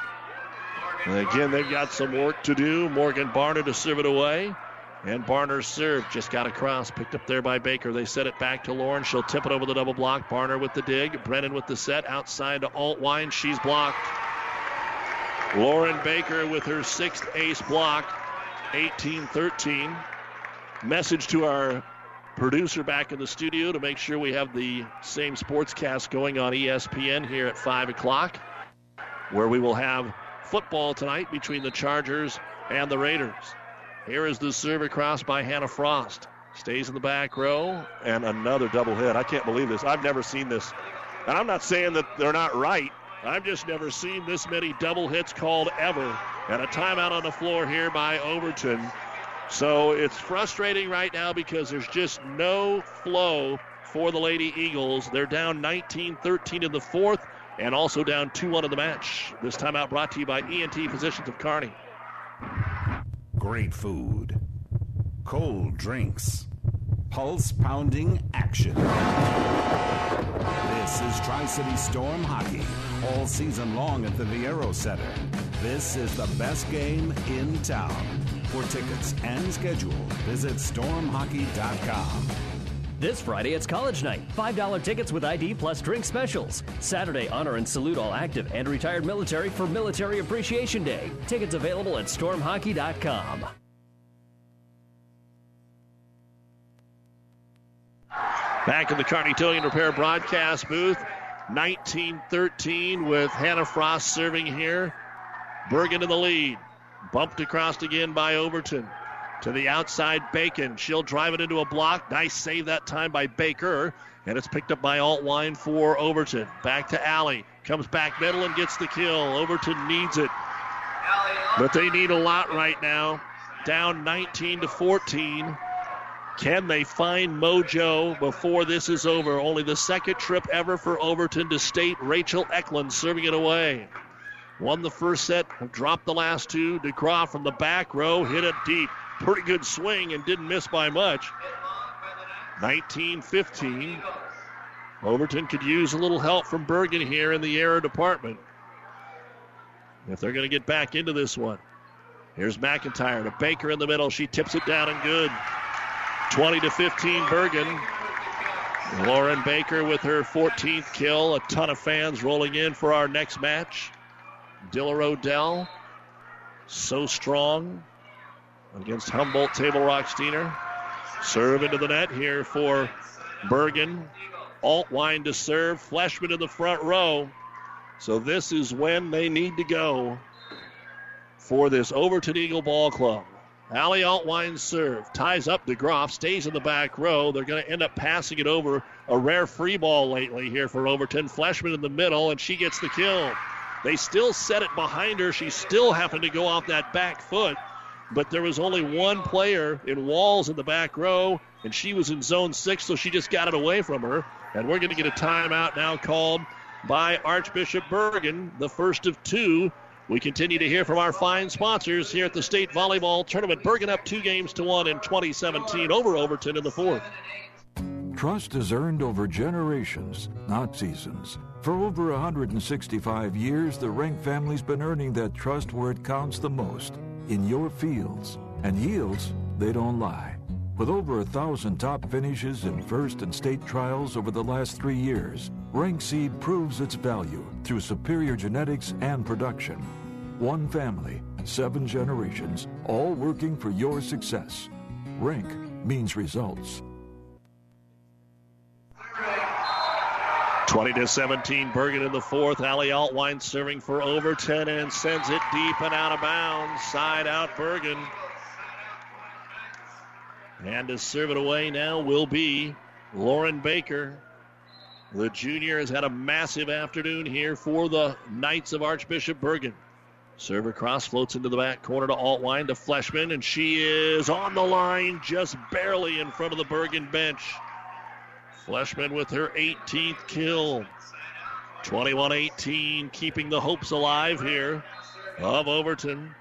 And again, they've got some work to do. Morgan Barner to serve it away. And Barner's serve just got across, picked up there by Baker. They set it back to Lauren. She'll tip it over the double block. Barner with the dig. Brennan with the set. Outside to Altwine. She's blocked. Lauren Baker with her sixth ace block. 18 13. Message to our producer back in the studio to make sure we have the same sportscast going on ESPN here at 5 o'clock, where we will have football tonight between the Chargers and the Raiders. Here is the serve across by Hannah Frost. Stays in the back row, and another double hit. I can't believe this. I've never seen this. And I'm not saying that they're not right. I've just never seen this many double hits called ever. And a timeout on the floor here by Overton. So it's frustrating right now because there's just no flow for the Lady Eagles. They're down 19 13 in the fourth and also down 2 1 in the match. This timeout brought to you by ENT Physicians of Kearney. Great food, cold drinks, pulse pounding action. This is Tri City Storm Hockey, all season long at the Viaero Center. This is the best game in town. For tickets and schedule, visit stormhockey.com. This Friday, it's college night. $5 tickets with ID plus drink specials. Saturday, honor and salute all active and retired military for Military Appreciation Day. Tickets available at stormhockey.com. Back in the Kearney and Repair broadcast booth, 19-13 with Hannah Frost serving here. Bergan in the lead. Bumped across again by Overton. To the outside, Bacon. She'll drive it into a block. Nice save that time by Baker. And it's picked up by Altwine for Overton. Back to Allie. Comes back middle and gets the kill. Overton needs it. But they need a lot right now. Down 19 to 14. Can they find mojo before this is over? Only the second trip ever for Overton to state. Rachel Eklund serving it away. Won the first set, dropped the last two. DeGroff from the back row hit it deep. Pretty good swing and didn't miss by much. 19 15. Overton could use a little help from Bergan here in the error department. If they're going to get back into this one. Here's McIntyre to Baker in the middle. She tips it down and good. 20 to 15 Bergan. Lauren Baker with her 14th kill. A ton of fans rolling in for our next match. Diller Odell, so strong against Humboldt Table Rock Steinauer. Serve into the net here for Bergan. Altwine to serve. Fleshman in the front row. So this is when they need to go for this Overton Eagle Ball Club. Allie Altwine serve. Ties up DeGroff. Stays in the back row. They're going to end up passing it over. A rare free ball lately here for Overton. Fleshman in the middle, and she gets the kill. They still set it behind her. She still happened to go off that back foot, but there was only one player in Walls in the back row, and she was in zone six, so she just got it away from her. And we're going to get a timeout now called by Archbishop Bergan, the first of two. We continue to hear from our fine sponsors here at the state volleyball tournament. Bergan up two games to one in 2017 over Overton in the fourth. Trust is earned over generations, not seasons. For over 165 years, the Rank family's been earning that trust where it counts the most in your fields. And yields, they don't lie. With over a thousand top finishes in first and state trials over the last three years, Rank Seed proves its value through superior genetics and production. One family, seven generations, all working for your success. Rank means results. 20 to 17, Bergan in the fourth. Allie Altwine serving for Overton and sends it deep and out of bounds. Side out, Bergan. And to serve it away now will be Lauren Baker. The junior has had a massive afternoon here for the Knights of Archbishop Bergan. Serve across, floats into the back corner to Altwine to Fleshman, and she is on the line just barely in front of the Bergan bench. Fleshman with her 18th kill. 21 18, keeping the hopes alive here of Overton.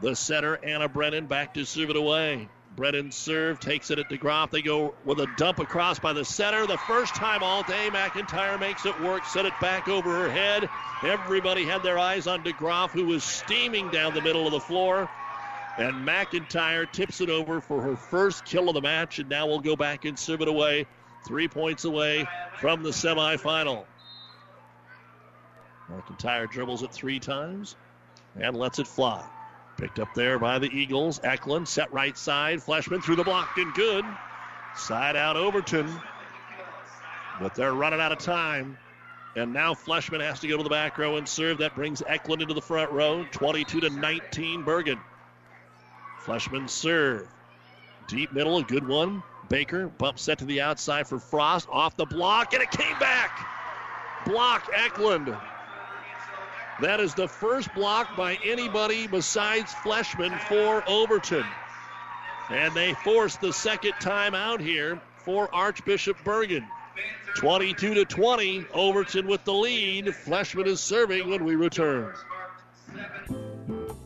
The center, Anna Brennan, back to serve it away. Brennan serve, takes it at DeGroff. They go with a dump across by the center. The first time all day, McIntyre makes it work, set it back over her head. Everybody had their eyes on DeGroff, who was steaming down the middle of the floor. And McIntyre tips it over for her first kill of the match, and now we'll go back and serve it away. Three points away from the semifinal. McIntyre dribbles it three times and lets it fly. Picked up there by the Eagles. Eklund set right side. Fleshman through the block and good. Side out Overton. But they're running out of time. And now Fleshman has to go to the back row and serve. That brings Eklund into the front row. 22 to 19, Bergan. Fleshman serve. Deep middle, a good one. Baker bump set to the outside for Frost. Off the block, and it came back. Block Eklund. That is the first block by anybody besides Fleshman for Overton. And they force the second time out here for Archbishop Bergan. 22 to 20, Overton with the lead. Fleshman is serving when we return.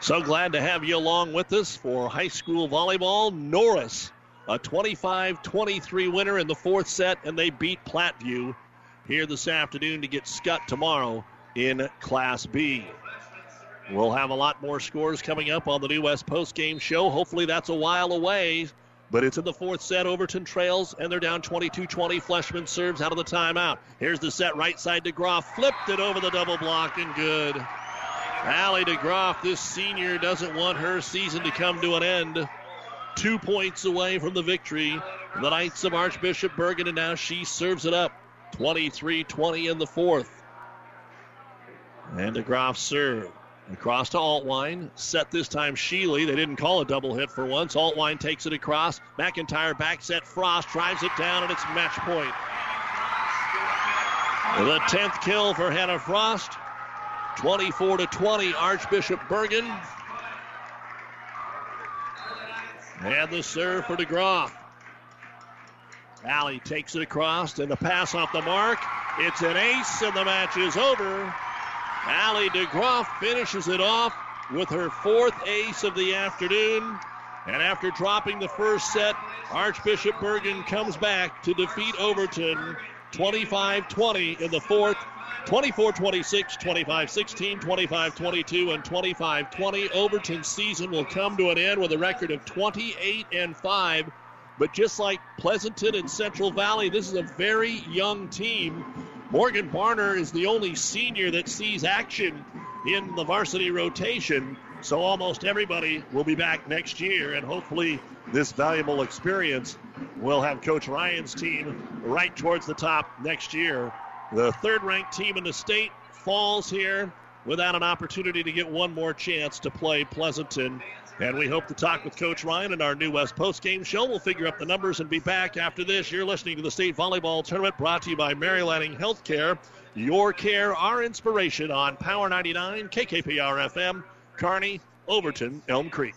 So glad to have you along with us for high school volleyball. Norris, a 25 23 winner in the fourth set, and they beat Platteview here this afternoon to get Skutt tomorrow in Class B. We'll have a lot more scores coming up on the New West Post Game Show. Hopefully, that's a while away, but it's in the fourth set. Overton trails, and they're down 22 20. Fleshman serves out of the timeout. Here's the set right side to Groff. Flipped it over the double block, and good. Allie DeGroff, this senior, doesn't want her season to come to an end. Two points away from the victory. The Knights of Archbishop Bergan, and now she serves it up. 23 20 in the fourth. And DeGroff serve. Across to Altwine. Set this time Sheely. They didn't call a double hit for once. Altwine takes it across. McIntyre back set. Frost drives it down, and it's match point. The 10th kill for Hannah Frost. 24 to 20, Archbishop Bergan. And the serve for DeGroff. Allie takes it across and the pass off the mark. It's an ace and the match is over. Allie DeGroff finishes it off with her fourth ace of the afternoon. And after dropping the first set, Archbishop Bergan comes back to defeat Overton 25 20 in the fourth. 24 26, 25 16, 25 22, and 25 20. Overton's season will come to an end with a record of 28 and 5. But just like Pleasanton and Central Valley, this is a very young team. Morgan Barner is the only senior that sees action in the varsity rotation. So almost everybody will be back next year, and hopefully, this valuable experience will have Coach Ryan's team right towards the top next year. The third ranked team in the state falls here without an opportunity to get one more chance to play Pleasanton. And we hope to talk with Coach Ryan in our New West post-game show. We'll figure up the numbers and be back after this. You're listening to the state volleyball tournament brought to you by Mary Lanning Healthcare. Your care, our inspiration on Power 99, KKPR FM, Kearney, Overton, Elm Creek.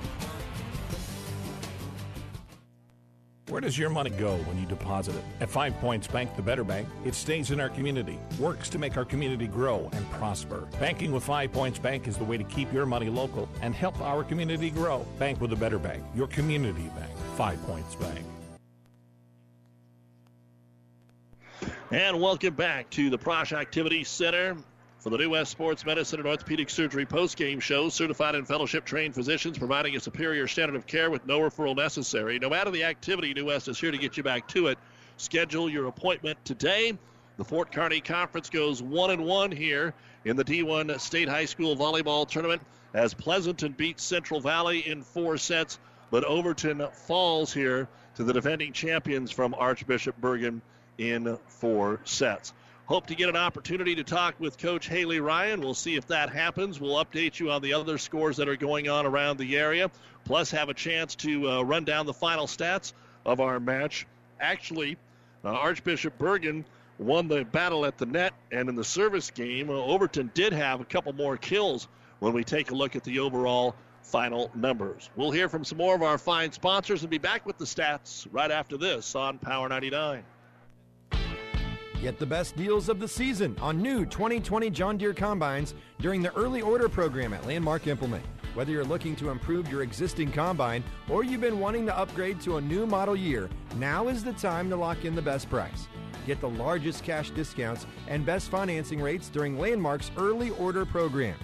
Where does your money go when you deposit it? At Five Points Bank, the better bank, it stays in our community, works to make our community grow and prosper. Banking with Five Points Bank is the way to keep your money local and help our community grow. Bank with a better bank, your community bank, Five Points Bank. And welcome back to the Prosh Activity Center for the New West Sports Medicine and Orthopedic Surgery post-game show. Certified and fellowship trained physicians providing a superior standard of care with no referral necessary. No matter the activity, New West is here to get you back to it. Schedule your appointment today. The Fort Kearny Conference goes one and one here in the D1 State High School Volleyball Tournament as Pleasanton beats Central Valley in four sets, but Overton falls here to the defending champions from Archbishop Bergan in four sets. Hope to get an opportunity to talk with Coach Haley Ryan. We'll see if that happens. We'll update you on the other scores that are going on around the area, plus have a chance to uh, run down the final stats of our match. Actually, uh, Archbishop Bergan won the battle at the net, and in the service game, uh, Overton did have a couple more kills when we take a look at the overall final numbers. We'll hear from some more of our fine sponsors and be back with the stats right after this on Power 99. Get the best deals of the season on new 2020 John Deere combines during the early order program at Landmark Implement. Whether you're looking to improve your existing combine or you've been wanting to upgrade to a new model year, now is the time to lock in the best price. Get the largest cash discounts and best financing rates during Landmark's early order program.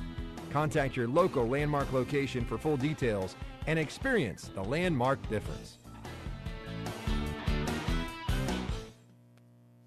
Contact your local Landmark location for full details and experience the Landmark difference.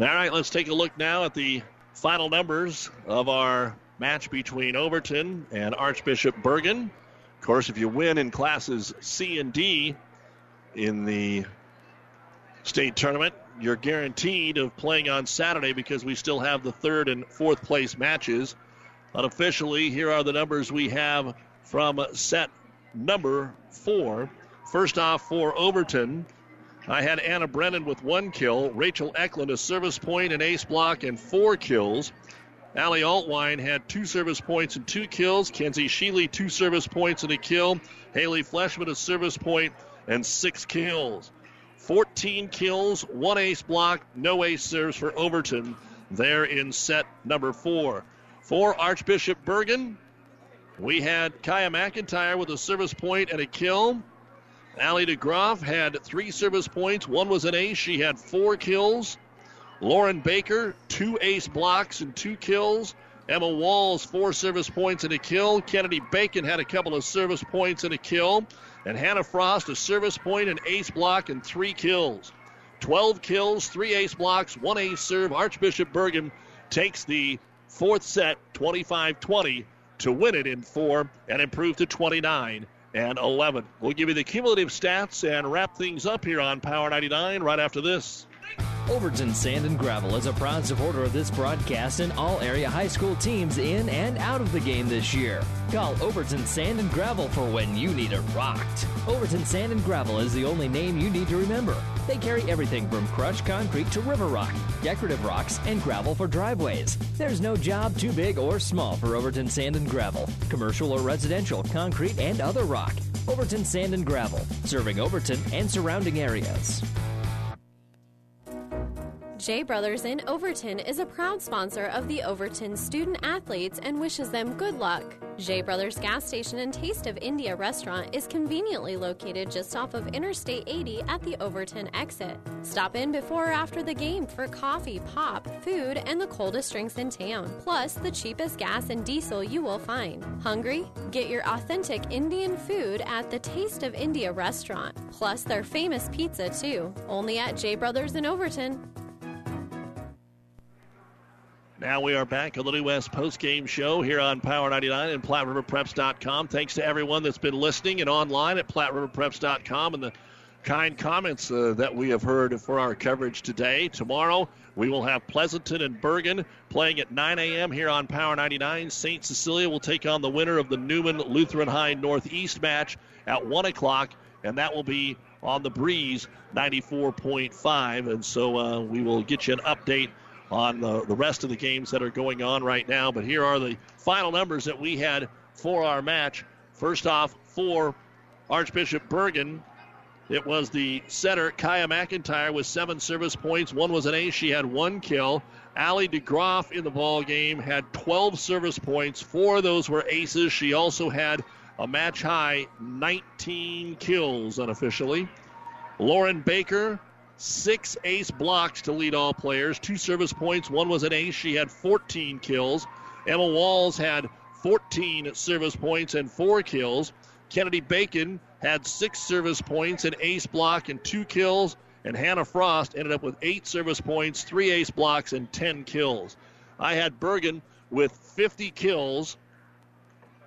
All right, let's take a look now at the final numbers of our match between Overton and Archbishop Bergan. Of course, if you win in classes C and D in the state tournament, you're guaranteed of playing on Saturday because we still have the third and fourth place matches. Unofficially, here are the numbers we have from set number four. First off, for Overton, I had Anna Brennan with one kill, Rachel Eklund a service point, an ace block, and four kills. Allie Altwine had two service points and two kills. Kenzie Sheely, two service points and a kill. Haley Fleshman, a service point and six kills. 14 kills, one ace block, no ace serves for Overton there in set number four. For Archbishop Bergan, we had Kaya McIntyre with a service point and a kill. Allie DeGroff had three service points. One was an ace. She had four kills. Lauren Baker, two ace blocks and two kills. Emma Walls, four service points and a kill. Kennedy Bacon had a couple of service points and a kill. And Hannah Frost, a service point, an ace block, and three kills. 12 kills, three ace blocks, one ace serve. Archbishop Bergan takes the fourth set, 25 20, to win it in four and improve to 29 and 11. We'll give you the cumulative stats and wrap things up here on Power 99 right after this. Overton Sand and Gravel is a proud supporter of this broadcast and all area high school teams in and out of the game this year. Call Overton Sand and Gravel for when you need it rocked. Overton Sand and Gravel is the only name you need to remember. They carry everything from crushed concrete to river rock, decorative rocks, and gravel for driveways. There's no job too big or small for Overton Sand and Gravel. Commercial or residential, concrete, and other rock. Overton Sand and Gravel, serving Overton and surrounding areas. J Brothers in Overton is a proud sponsor of the Overton student athletes and wishes them good luck. J Brothers gas station and Taste of India restaurant is conveniently located just off of Interstate 80 at the Overton exit. Stop in before or after the game for coffee, pop, food, and the coldest drinks in town, plus the cheapest gas and diesel you will find. Hungry? Get your authentic Indian food at the Taste of India restaurant, plus their famous pizza too, only at J Brothers in Overton. Now we are back on the New West post-game show here on Power 99 and PlatteRiverPreps.com. Thanks to everyone that's been listening and online at PlatteRiverPreps.com and the kind comments uh, that we have heard for our coverage today. Tomorrow we will have Pleasanton and Bergan playing at 9 a.m. here on Power 99. St. Cecilia will take on the winner of the Newman Lutheran High Northeast match at 1 o'clock, and that will be on the Breeze 94.5. And so uh, we will get you an update on the, the rest of the games that are going on right now. But here are the final numbers that we had for our match. First off, for Archbishop Bergan, it was the setter, Kaya McIntyre, with seven service points. One was an ace. She had one kill. Allie DeGroff in the ball game had 12 service points. Four of those were aces. She also had a match high 19 kills unofficially. Lauren Baker six ace blocks to lead all players, two service points. One was an ace. She had 14 kills. Emma Walls had 14 service points and four kills. Kennedy Bacon had six service points, an ace block, and two kills. And Hannah Frost ended up with eight service points, three ace blocks, and 10 kills. I had Bergan with 50 kills,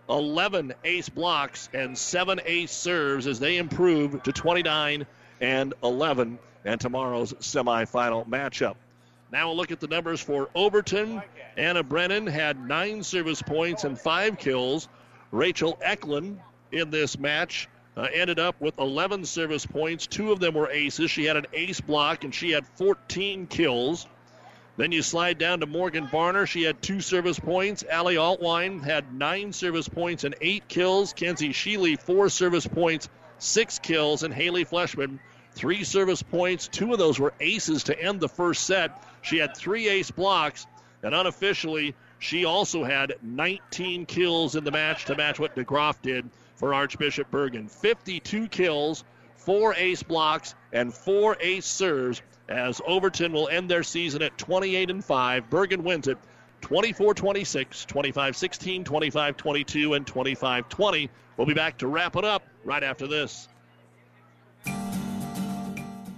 11 ace blocks, and seven ace serves as they improved to 29 and 11 and tomorrow's semifinal matchup. Now we'll look at the numbers for Overton. Anna Brennan had nine service points and five kills. Rachel Eklund in this match uh, ended up with 11 service points. Two of them were aces. She had an ace block and she had 14 kills. Then you slide down to Morgan Barner. She had two service points. Allie Altwine had nine service points and eight kills. Kenzie Sheely, four service points, six kills. And Haley Fleshman, three service points. Two of those were aces to end the first set. She had three ace blocks, and unofficially, She also had 19 kills in the match to match what DeGroff did for Archbishop Bergan. 52 kills, four ace blocks, and four ace serves as Overton will end their season at 28 and 5. Bergan wins it 24 26, 25 16, 25 22, and 25 20. We'll be back to wrap it up right after this.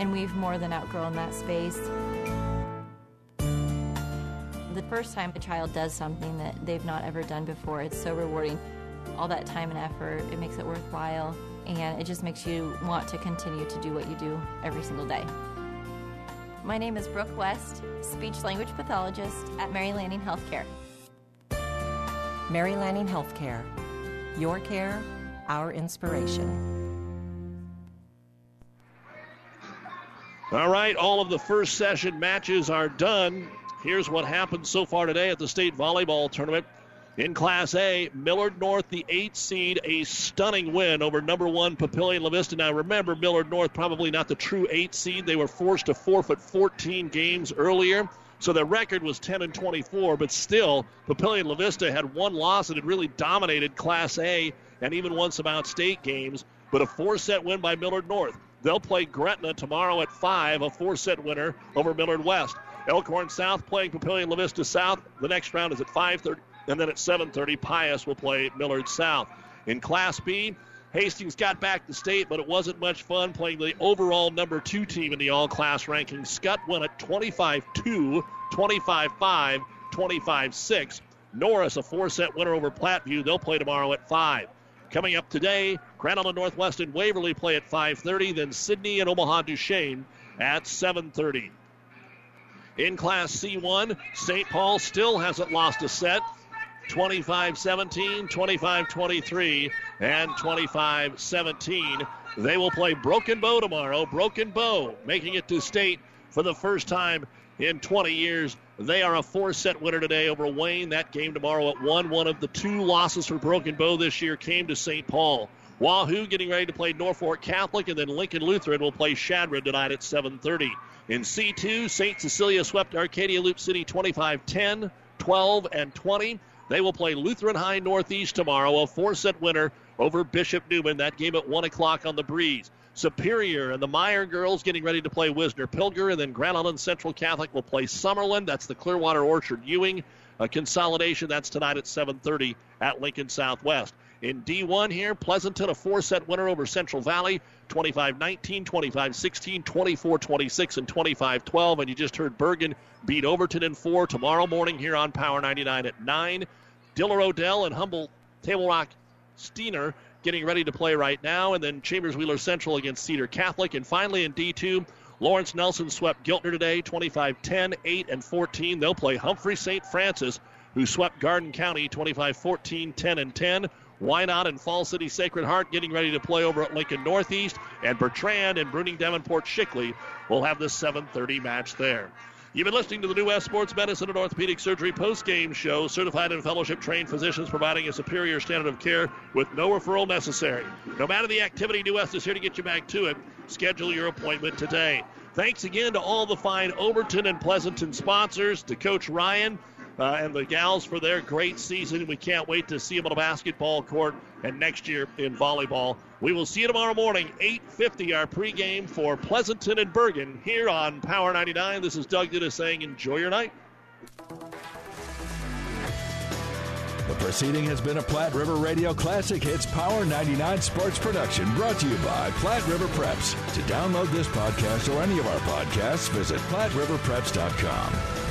and we've more than outgrown that space. The first time a child does something that they've not ever done before, it's so rewarding. All that time and effort, it makes it worthwhile, and it just makes you want to continue to do what you do every single day. My name is Brooke West, speech language pathologist at Mary Lanning Healthcare. Mary Lanning Healthcare. Your care, our inspiration. All right, all of the first session matches are done. Here's what happened so far today at the state volleyball tournament. In Class A, Millard North, the eight seed, a stunning win over number one Papillion La Vista. Now, remember, Millard North probably not the true eight seed. They were forced to forfeit 14 games earlier. So their record was 10 and 24, but still, Papillion La Vista had one loss and had really dominated Class A and even won some outstate games. But a four set win by Millard North. They'll play Gretna tomorrow at 5, a four set winner over Millard West. Elkhorn South playing Papillion La Vista South. The next round is at 5:30, and then at 7:30, Pius will play Millard South. In Class B, Hastings got back to state, but it wasn't much fun playing the overall number two team in the all class rankings. Skutt won at 25 2, 25 5, 25 6. Norris, a four set winner over Platteview. They'll play tomorrow at 5. Coming up today, Northwest and Waverly play at 5:30. Then Sidney and Omaha Duchesne at 7:30. In Class C1, St. Paul still hasn't lost a set. 25 17, 25 23, and 25 17. They will play Broken Bow tomorrow. Broken Bow making it to state for the first time in 20 years. They are a four set winner today over Wayne. That game tomorrow at 1. One of the two losses for Broken Bow this year came to St. Paul. Wahoo getting ready to play Norfolk Catholic, and then Lincoln Lutheran will play Chadron tonight at 7:30. In C2, St. Cecilia swept Arcadia Loop City 25-10, 12, and 20. They will play Lutheran High Northeast tomorrow, a four-set winner over Bishop Newman. That game at 1 o'clock on the breeze. Superior and the Meyer girls getting ready to play Wisner Pilger, and then Grand Island Central Catholic will play Summerland. That's the Clearwater Orchard Ewing a consolidation. That's tonight at 7:30 at Lincoln Southwest. In D1 here, Pleasanton, a four set winner over Central Valley, 25 19, 25 16, 24 26, and 25 12. And you just heard Bergan beat Overton in four tomorrow morning here on Power 99 at 9. Diller Odell and Humboldt Table Rock Steinauer getting ready to play right now. And then Chambers Wheeler Central against Cedar Catholic. And finally in D2, Lawrence Nelson swept Giltner today, 25 10, 8, and 14. They'll play Humphrey St. Francis, who swept Garden County 25 14, 10, and 10. Wynot and Fall City Sacred Heart getting ready to play over at Lincoln Northeast. And Bertrand and Bruning Davenport Shickley will have the 7:30 match there. You've been listening to the New West Sports Medicine and Orthopedic Surgery post-game show. Certified and fellowship-trained physicians providing a superior standard of care with no referral necessary. No matter the activity, New West is here to get you back to it. Schedule your appointment today. Thanks again to all the fine Overton and Pleasanton sponsors, to Coach Ryan uh, and the gals for their great season. We can't wait to see them on a basketball court and next year in volleyball. We will see you tomorrow morning, 8:50, our pregame for Pleasanton and Bergan here on Power 99. This is Doug Duda saying, enjoy your night. The proceeding has been a Platte River Radio Classic Hits Power 99 sports production brought to you by Platte River Preps. To download this podcast or any of our podcasts, visit PlatteRiverPreps.com.